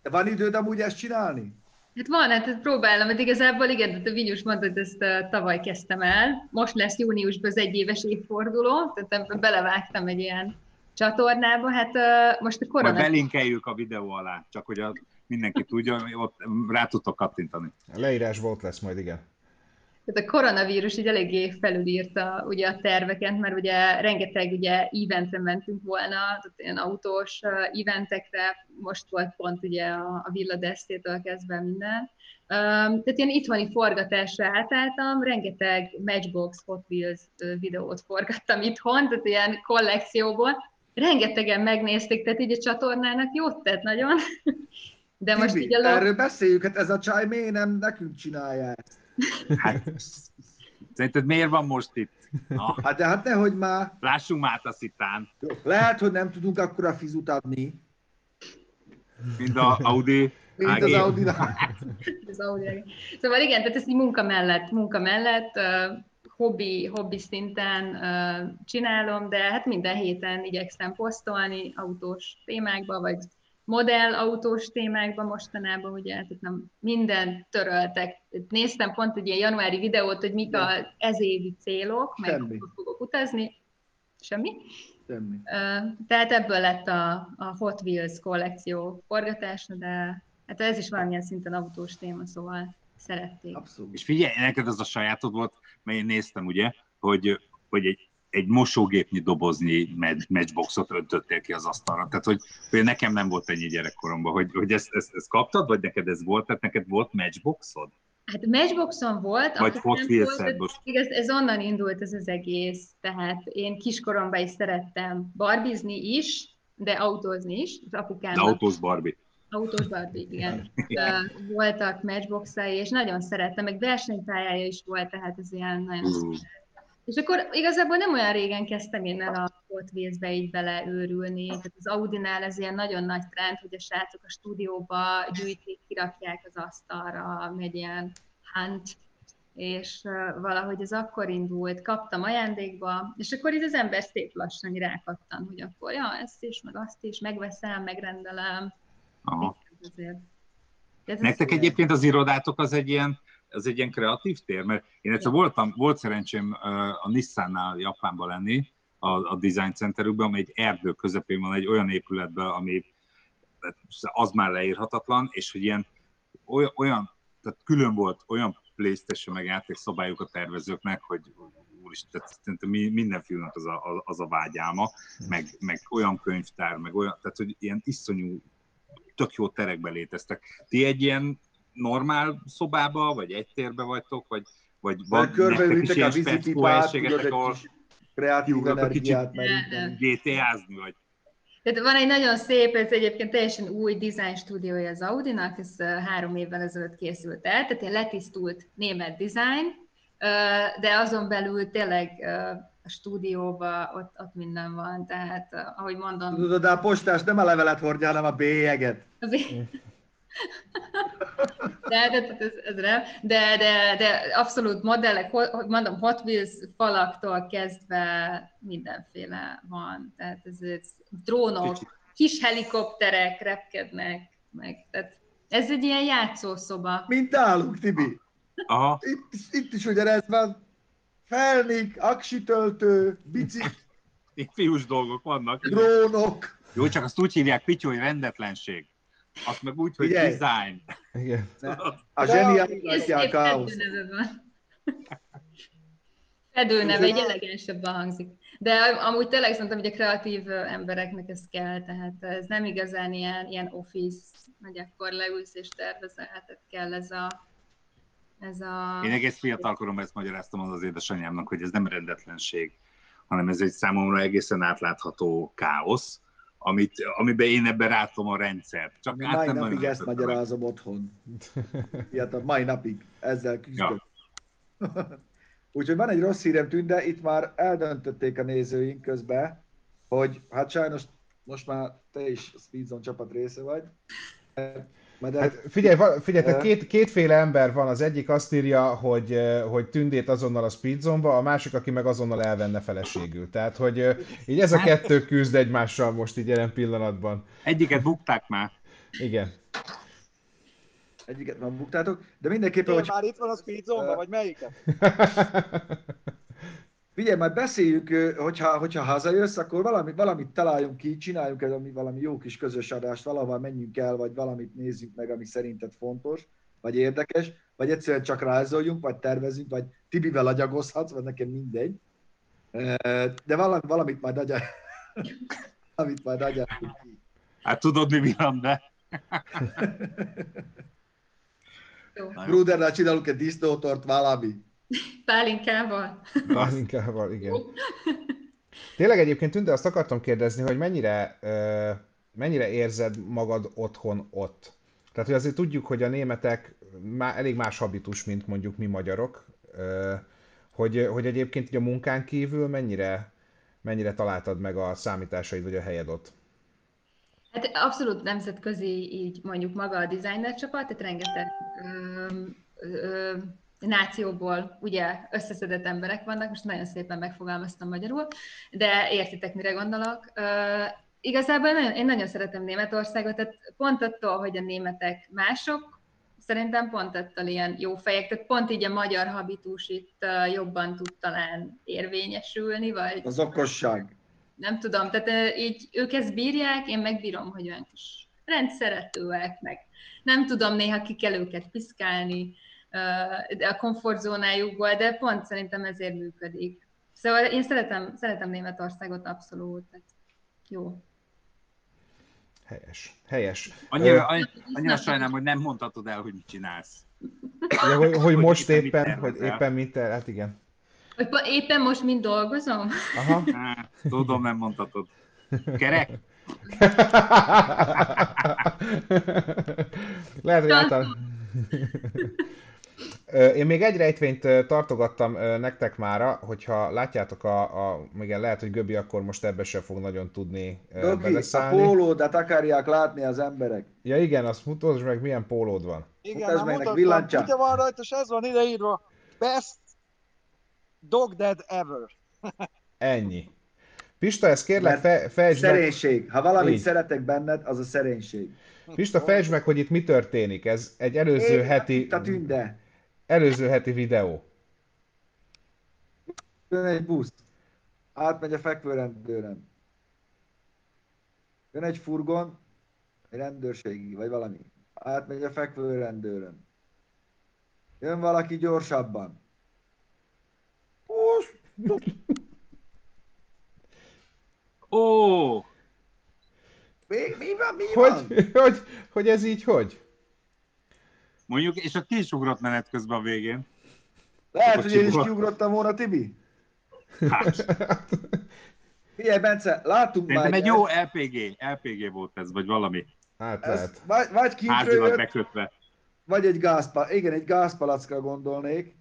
De van időd amúgy ezt csinálni?
Hát van, hát próbálom, hát igazából igen, de a Vinyus mondta, hogy ezt uh, tavaly kezdtem el. Most lesz júniusban az egyéves évforduló, tehát belevágtam egy ilyen csatornába. Hát uh, most a korona...
Majd belinkeljük a videó alá, csak hogy a, mindenki tudja, ott rá tudtok kattintani.
A leírás volt lesz majd, igen.
Tehát a koronavírus így eléggé felülírta ugye a terveket, mert ugye rengeteg ugye eventre mentünk volna, tehát ilyen autós eventekre, most volt pont ugye a, a Villa Destétől kezdve minden. tehát ilyen itthoni forgatásra átálltam, rengeteg Matchbox Hot Wheels videót forgattam itthon, tehát ilyen kollekcióból. Rengetegen megnézték, tehát így a csatornának jót tett nagyon.
De most Tibi, így a... Erről beszéljük, hát ez a csaj miért nem nekünk csinálja ezt?
Hát, szerinted miért van most itt?
Na. Hát de hát nehogy már.
Lássunk már a szitán.
Lehet, hogy nem tudunk akkora fizut adni.
Mint a Audi.
Mint az audi
az Audi. Szóval igen, tehát ezt így munka mellett, munka mellett uh, hobbi, hobbi szinten uh, csinálom, de hát minden héten igyekszem posztolni autós témákba, vagy modell autós témákban mostanában, ugye, tehát nem minden töröltek. Néztem pont egy ilyen januári videót, hogy mik az ezévi célok, meg fogok utazni. Semmi?
Semmi.
Tehát ebből lett a, a Hot Wheels kollekció forgatása, de hát ez is valamilyen szinten autós téma, szóval szerették.
Abszolút. És figyelj, neked az a sajátod volt, mert én néztem, ugye, hogy, hogy egy egy mosógépnyi doboznyi matchboxot öntöttél ki az asztalra. Tehát, hogy, hogy nekem nem volt ennyi gyerekkoromban, hogy, hogy ezt, ezt, ezt kaptad, vagy neked ez volt? Tehát neked volt matchboxod?
Hát matchboxon volt,
vagy Hot
volt, ez, ez onnan indult ez az egész, tehát én kiskoromban is szerettem barbizni is, de autózni is, az apukám. De
autós Barbie.
Autós Barbie, igen. Voltak matchboxai, és nagyon szerettem, meg versenypályája is volt, tehát ez ilyen nagyon uh. És akkor igazából nem olyan régen kezdtem én el a Wheels-be így beleőrülni. Tehát az Audinál ez ilyen nagyon nagy trend, hogy a srácok a stúdióba gyűjtik, kirakják az asztalra, megy ilyen hunt, és valahogy ez akkor indult, kaptam ajándékba, és akkor így az ember szép lassan rákattan, hogy akkor ja, ezt is, meg azt is, megveszem, megrendelem.
Aha. Nektek egyébként az irodátok az egy ilyen ez egy ilyen kreatív tér, mert én egyszer voltam, volt szerencsém a Nissannál Japánban lenni, a, a design centerükben, amely egy erdő közepén van, egy olyan épületben, ami hát az már leírhatatlan, és hogy ilyen olyan, tehát külön volt olyan PlayStation meg játékszabályok a tervezőknek, hogy úristen, szerintem minden filmnek az a, az a vágyálma, meg, meg olyan könyvtár, meg olyan, tehát hogy ilyen iszonyú, tök jó terekbe léteztek. Ti egy ilyen normál szobába, vagy egy térbe vagytok, vagy, vagy
van körbeülitek a vízipipát, tudod, ahol kreatív
energiát, GTA-zni, vagy
tehát van egy nagyon szép, ez egyébként teljesen új design stúdiója az Audinak, ez három évvel ezelőtt készült el, tehát egy letisztult német design, de azon belül tényleg a stúdióban ott, ott minden van, tehát ahogy mondom...
Tudod, de a postás nem a levelet hordja, hanem a bélyeget. A bélyeg.
De, de, de, ez, ez nem. De, de, de abszolút modellek, mondom, Hot Wheels falaktól kezdve mindenféle van. Tehát ez, ez drónok, kis helikopterek repkednek, meg, tehát ez egy ilyen játszószoba.
Mint nálunk, Tibi. Aha. Itt, itt is ugyanez van. Felnik, aksitöltő, bicik.
Itt fiús dolgok vannak.
Drónok.
Jó, csak azt úgy hívják, Pityu, hogy rendetlenség. Azt meg úgy, hogy Ugye? design.
Igen. A zseniálhatja a káoszt.
Fedő neve, egy elegensebben hangzik. De amúgy tényleg szerintem, hogy a kreatív embereknek ez kell, tehát ez nem igazán ilyen, ilyen office, hogy akkor leülsz és tervezel, tehát kell ez a, ez a...
Én egész fiatal koromban ezt magyaráztam az, az édesanyámnak, hogy ez nem rendetlenség, hanem ez egy számomra egészen átlátható káosz, amit, amiben én ebben rátom a rendszert.
Csak mai napig ezt magyarázom meg. otthon. Ilyet, mai napig ezzel küzdök. Ja. Úgyhogy van egy rossz hírem tűnt, de itt már eldöntötték a nézőink közben, hogy hát sajnos most már te is a Speedzone csapat része vagy.
De... Hát figyelj, figyelj de... két, kétféle ember van, az egyik azt írja, hogy, hogy tündét azonnal a speedzone a másik, aki meg azonnal elvenne feleségül. Tehát, hogy így ez a kettő küzd egymással most így jelen pillanatban.
Egyiket bukták már.
Igen.
Egyiket már buktátok, de mindenképpen... Én
hogy... már itt van a speedzone uh... vagy melyiket?
Figyelj, majd beszéljük, hogyha, hogyha hazajössz, akkor valami, valamit találjunk ki, csináljunk egy ami valami jó kis közös adást, valahol menjünk el, vagy valamit nézzük meg, ami szerinted fontos, vagy érdekes, vagy egyszerűen csak rázoljunk, vagy tervezünk, vagy Tibivel agyagozhatsz, vagy nekem mindegy. De valami, valamit majd agyal... valamit majd agyal.
Hát tudod, mi van, de...
Brudernál csinálunk egy disznótort, valami.
Pálinkával.
Pálinkával, igen. Tényleg egyébként Tünde, azt akartam kérdezni, hogy mennyire, mennyire érzed magad otthon ott? Tehát, hogy azért tudjuk, hogy a németek már elég más habitus, mint mondjuk mi magyarok. hogy, hogy egyébként a munkán kívül mennyire, mennyire találtad meg a számításaid vagy a helyed ott?
Hát abszolút nemzetközi így mondjuk maga a designer csapat, tehát rengeteg ö, ö, nációból ugye összeszedett emberek vannak, most nagyon szépen megfogalmaztam magyarul, de értitek, mire gondolok. Igazából nagyon, én nagyon szeretem Németországot, tehát pont attól, hogy a németek mások, szerintem pont ettől ilyen jó fejek, tehát pont így a magyar habitus itt jobban tud talán érvényesülni, vagy...
Az okosság.
Nem tudom, tehát így ők ezt bírják, én megbírom, hogy olyan kis rendszeretőek, meg nem tudom, néha ki kell őket piszkálni a komfortzónájukból, de pont szerintem ezért működik. Szóval én szeretem, szeretem Németországot abszolút, tehát jó.
Helyes. Helyes.
Annyira, annyira, annyira sajnálom, hogy nem mondhatod el, hogy mit csinálsz.
Ja, hogy, hogy most éppen, éppen hogy éppen mit hát igen.
Hogy éppen most mind dolgozom?
Aha. Hát, tudom, nem mondhatod. Kerek?
Lehet, hogy által... Én még egy rejtvényt tartogattam nektek mára, hogyha látjátok a, a igen, lehet, hogy Göbi akkor most ebbe se fog nagyon tudni
Göbi, beleszállni. a pólódat akarják látni az emberek.
Ja igen, azt mutasd meg, milyen pólód van.
Igen, mutasd meg, villancsát. Ugye van rajta, és ez van ideírva. Best dog dead ever.
Ennyi. Pista, ezt kérlek, fe, fejtsd
Szerénység. Meg... Ha valamit Így. szeretek benned, az a szerénység.
Pista, fejtsd meg, hogy itt mi történik. Ez egy előző Én, heti...
A tünde.
Előző heti videó.
Jön egy busz. Átmegy a fekvőrendőren. Jön egy furgon, egy rendőrségi, vagy valami. Átmegy a fekvőrendőrön. Jön valaki gyorsabban.
Ó!
Mi, mi van, mi
hogy,
van?
Hogy, hogy ez így hogy?
Mondjuk, és a ki is ugrott menet közben a végén.
Lehet, hogy én is kiugrottam volna, Tibi. Hát. Figyelj, Bence, látunk
már... egy jó LPG, LPG volt ez, vagy valami.
Hát lehet.
Vagy, vagy
kintről bekötve.
vagy egy gázpal... Igen, egy gázpalackra gondolnék,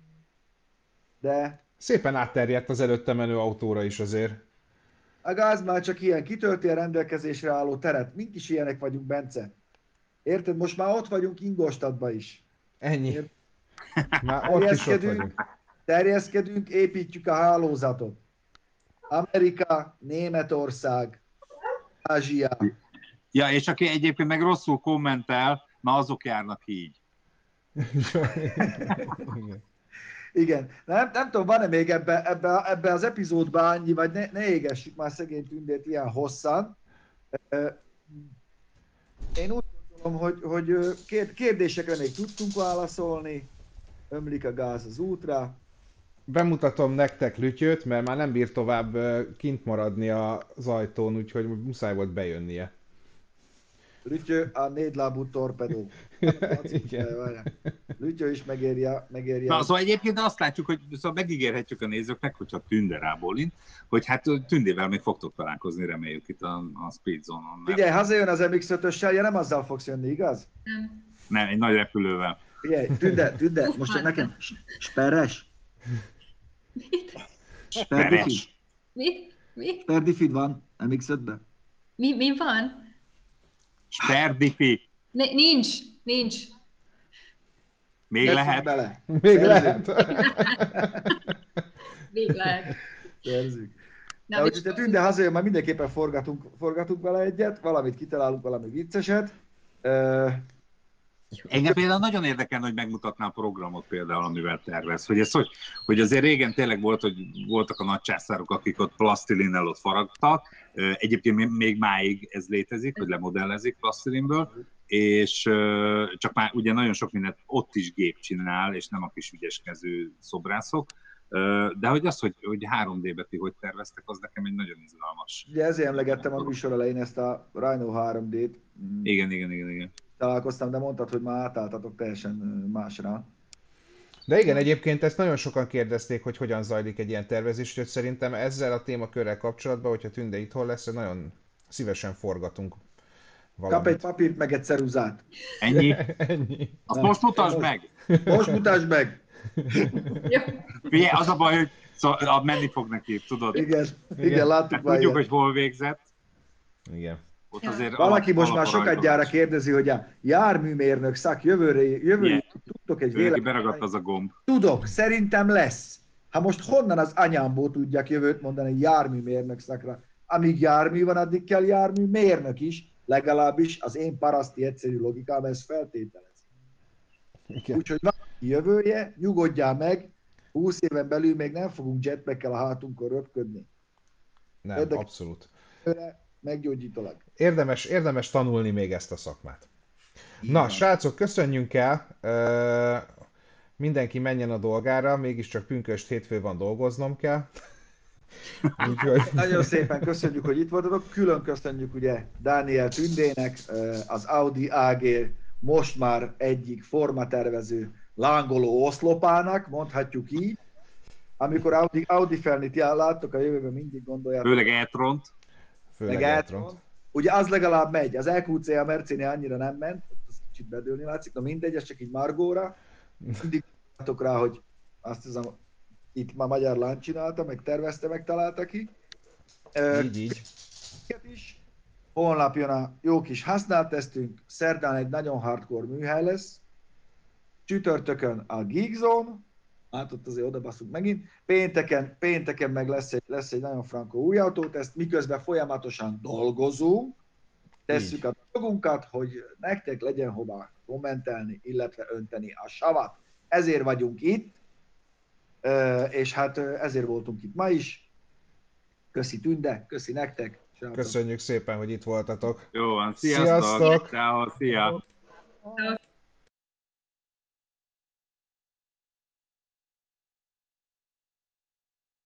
de...
Szépen átterjedt az előtte menő autóra is azért.
A gáz már csak ilyen kitölti a rendelkezésre álló teret. Mink is ilyenek vagyunk, Bence. Érted? Most már ott vagyunk Ingolstadtban is.
Ennyi. Érted? Már ott is ott vagyunk.
Terjeszkedünk, építjük a hálózatot. Amerika, Németország, Ázsia.
Ja, és aki egyébként meg rosszul kommentel, na azok járnak így.
Igen. Nem, nem tudom, van-e még ebbe, ebbe, ebbe az epizódban annyi, vagy ne, ne égessük már szegény tündét ilyen hosszan. Én úgy gondolom, hogy, hogy kérdésekre még tudtunk válaszolni. Ömlik a gáz az útra.
Bemutatom nektek Lütyőt, mert már nem bír tovább kint maradni az ajtón, úgyhogy muszáj volt bejönnie.
Lütyő a négylábú torpedó. Lütyő is megérje. megérje.
Na, szóval egyébként azt látjuk, hogy szóval megígérhetjük a nézőknek, hogyha Tünde rábólint, hogy hát Tündével még fogtok találkozni, reméljük itt a, a Speed Zone-on.
Mert... Figyelj, hazajön az MX-5-össel, ja nem azzal fogsz jönni, igaz?
Nem.
Nem, egy nagy repülővel.
Figyelj, Tünde, Tünde, most nekem sperres.
Mit?
Sperres.
Mit? Mi?
Sperdifid van MX-5-ben.
Mi, mi van?
Sperdifi.
Nincs, nincs.
Még Teszünk lehet.
Bele.
Még lehet.
Még lehet.
Szerzük. Na, úgyhogy te tűnde hazajön, már mindenképpen forgatunk, forgatunk vele egyet, valamit kitalálunk, valami vicceset.
Engem például nagyon érdekel, hogy megmutatná a programot például, amivel tervez. Hogy, ez, hogy, hogy azért régen tényleg volt, hogy voltak a nagy császárok, akik ott plasztilinnel ott faragtak. Egyébként még máig ez létezik, hogy lemodellezik plasztilinből, és csak már ugye nagyon sok mindent ott is gép csinál, és nem a kis ügyeskező szobrászok. De hogy az, hogy, hogy 3D-be ti hogy terveztek, az nekem egy nagyon izgalmas.
Ugye ezért emlegettem a műsor elején ezt a Rhino 3D-t.
Igen, igen, igen, igen
találkoztam, de mondtad, hogy már átálltatok teljesen másra.
De igen, egyébként ezt nagyon sokan kérdezték, hogy hogyan zajlik egy ilyen tervezés, úgyhogy szerintem ezzel a témakörrel kapcsolatban, hogyha Tünde itthon lesz, nagyon szívesen forgatunk
valamit. Kap egy papírt, meg egy ceruzát.
Ennyi?
Ennyi.
Azt most mutasd meg!
Most mutasd meg!
Figyelj, az a baj, hogy szóval, menni fog neki, tudod?
Igen, igen, igen láttuk
hát Tudjuk, hogy hol végzett.
Igen.
Ott azért
Valaki most már sokat gyára kérdezi, hogy a járműmérnök szak jövőre, jövőre tudtok egy
véleményt. beragadt az a gomb.
Tudok, szerintem lesz. Ha most honnan az anyámból tudják jövőt mondani járműmérnök szakra? Amíg jármű van, addig kell járműmérnök is, legalábbis az én paraszti egyszerű logikám ezt feltételez. Úgyhogy van jövője, nyugodjál meg, 20 éven belül még nem fogunk jetpackkel a hátunkon röpködni.
Nem, Érdek abszolút.
Meggyógyítólag.
Érdemes, érdemes tanulni még ezt a szakmát. Igen. Na, srácok, köszönjünk el. mindenki menjen a dolgára, mégiscsak pünköst hétfő van, dolgoznom kell.
Úgyhogy... Nagyon szépen köszönjük, hogy itt voltatok. Külön köszönjük ugye Dániel Tündének, az Audi AG most már egyik formatervező lángoló oszlopának, mondhatjuk így. Amikor Audi, Audi felnit láttok a jövőben mindig gondolják.
Főleg e-tront.
Főleg e-tront. Ugye az legalább megy, az EQC a Mercini annyira nem ment, az kicsit bedőlni látszik, na mindegy, ez csak így Margóra. Mindig rá, hogy azt hiszem, itt már magyar lány csinálta, meg tervezte, meg találta ki.
Így, így.
Is. Holnap jön a jó kis használtesztünk, szerdán egy nagyon hardcore műhely lesz, csütörtökön a Geekzone, hát ott azért odabaszunk megint, pénteken, pénteken meg lesz egy, lesz egy nagyon frankó új autóteszt, miközben folyamatosan dolgozunk, tesszük Így. a dolgunkat, hogy nektek legyen hova kommentelni, illetve önteni a savat. Ezért vagyunk itt, és hát ezért voltunk itt ma is. Köszi Tünde, köszi nektek.
Köszönjük szépen, hogy itt voltatok.
Jó van, sziasztok! sziasztok. Ciao, szia!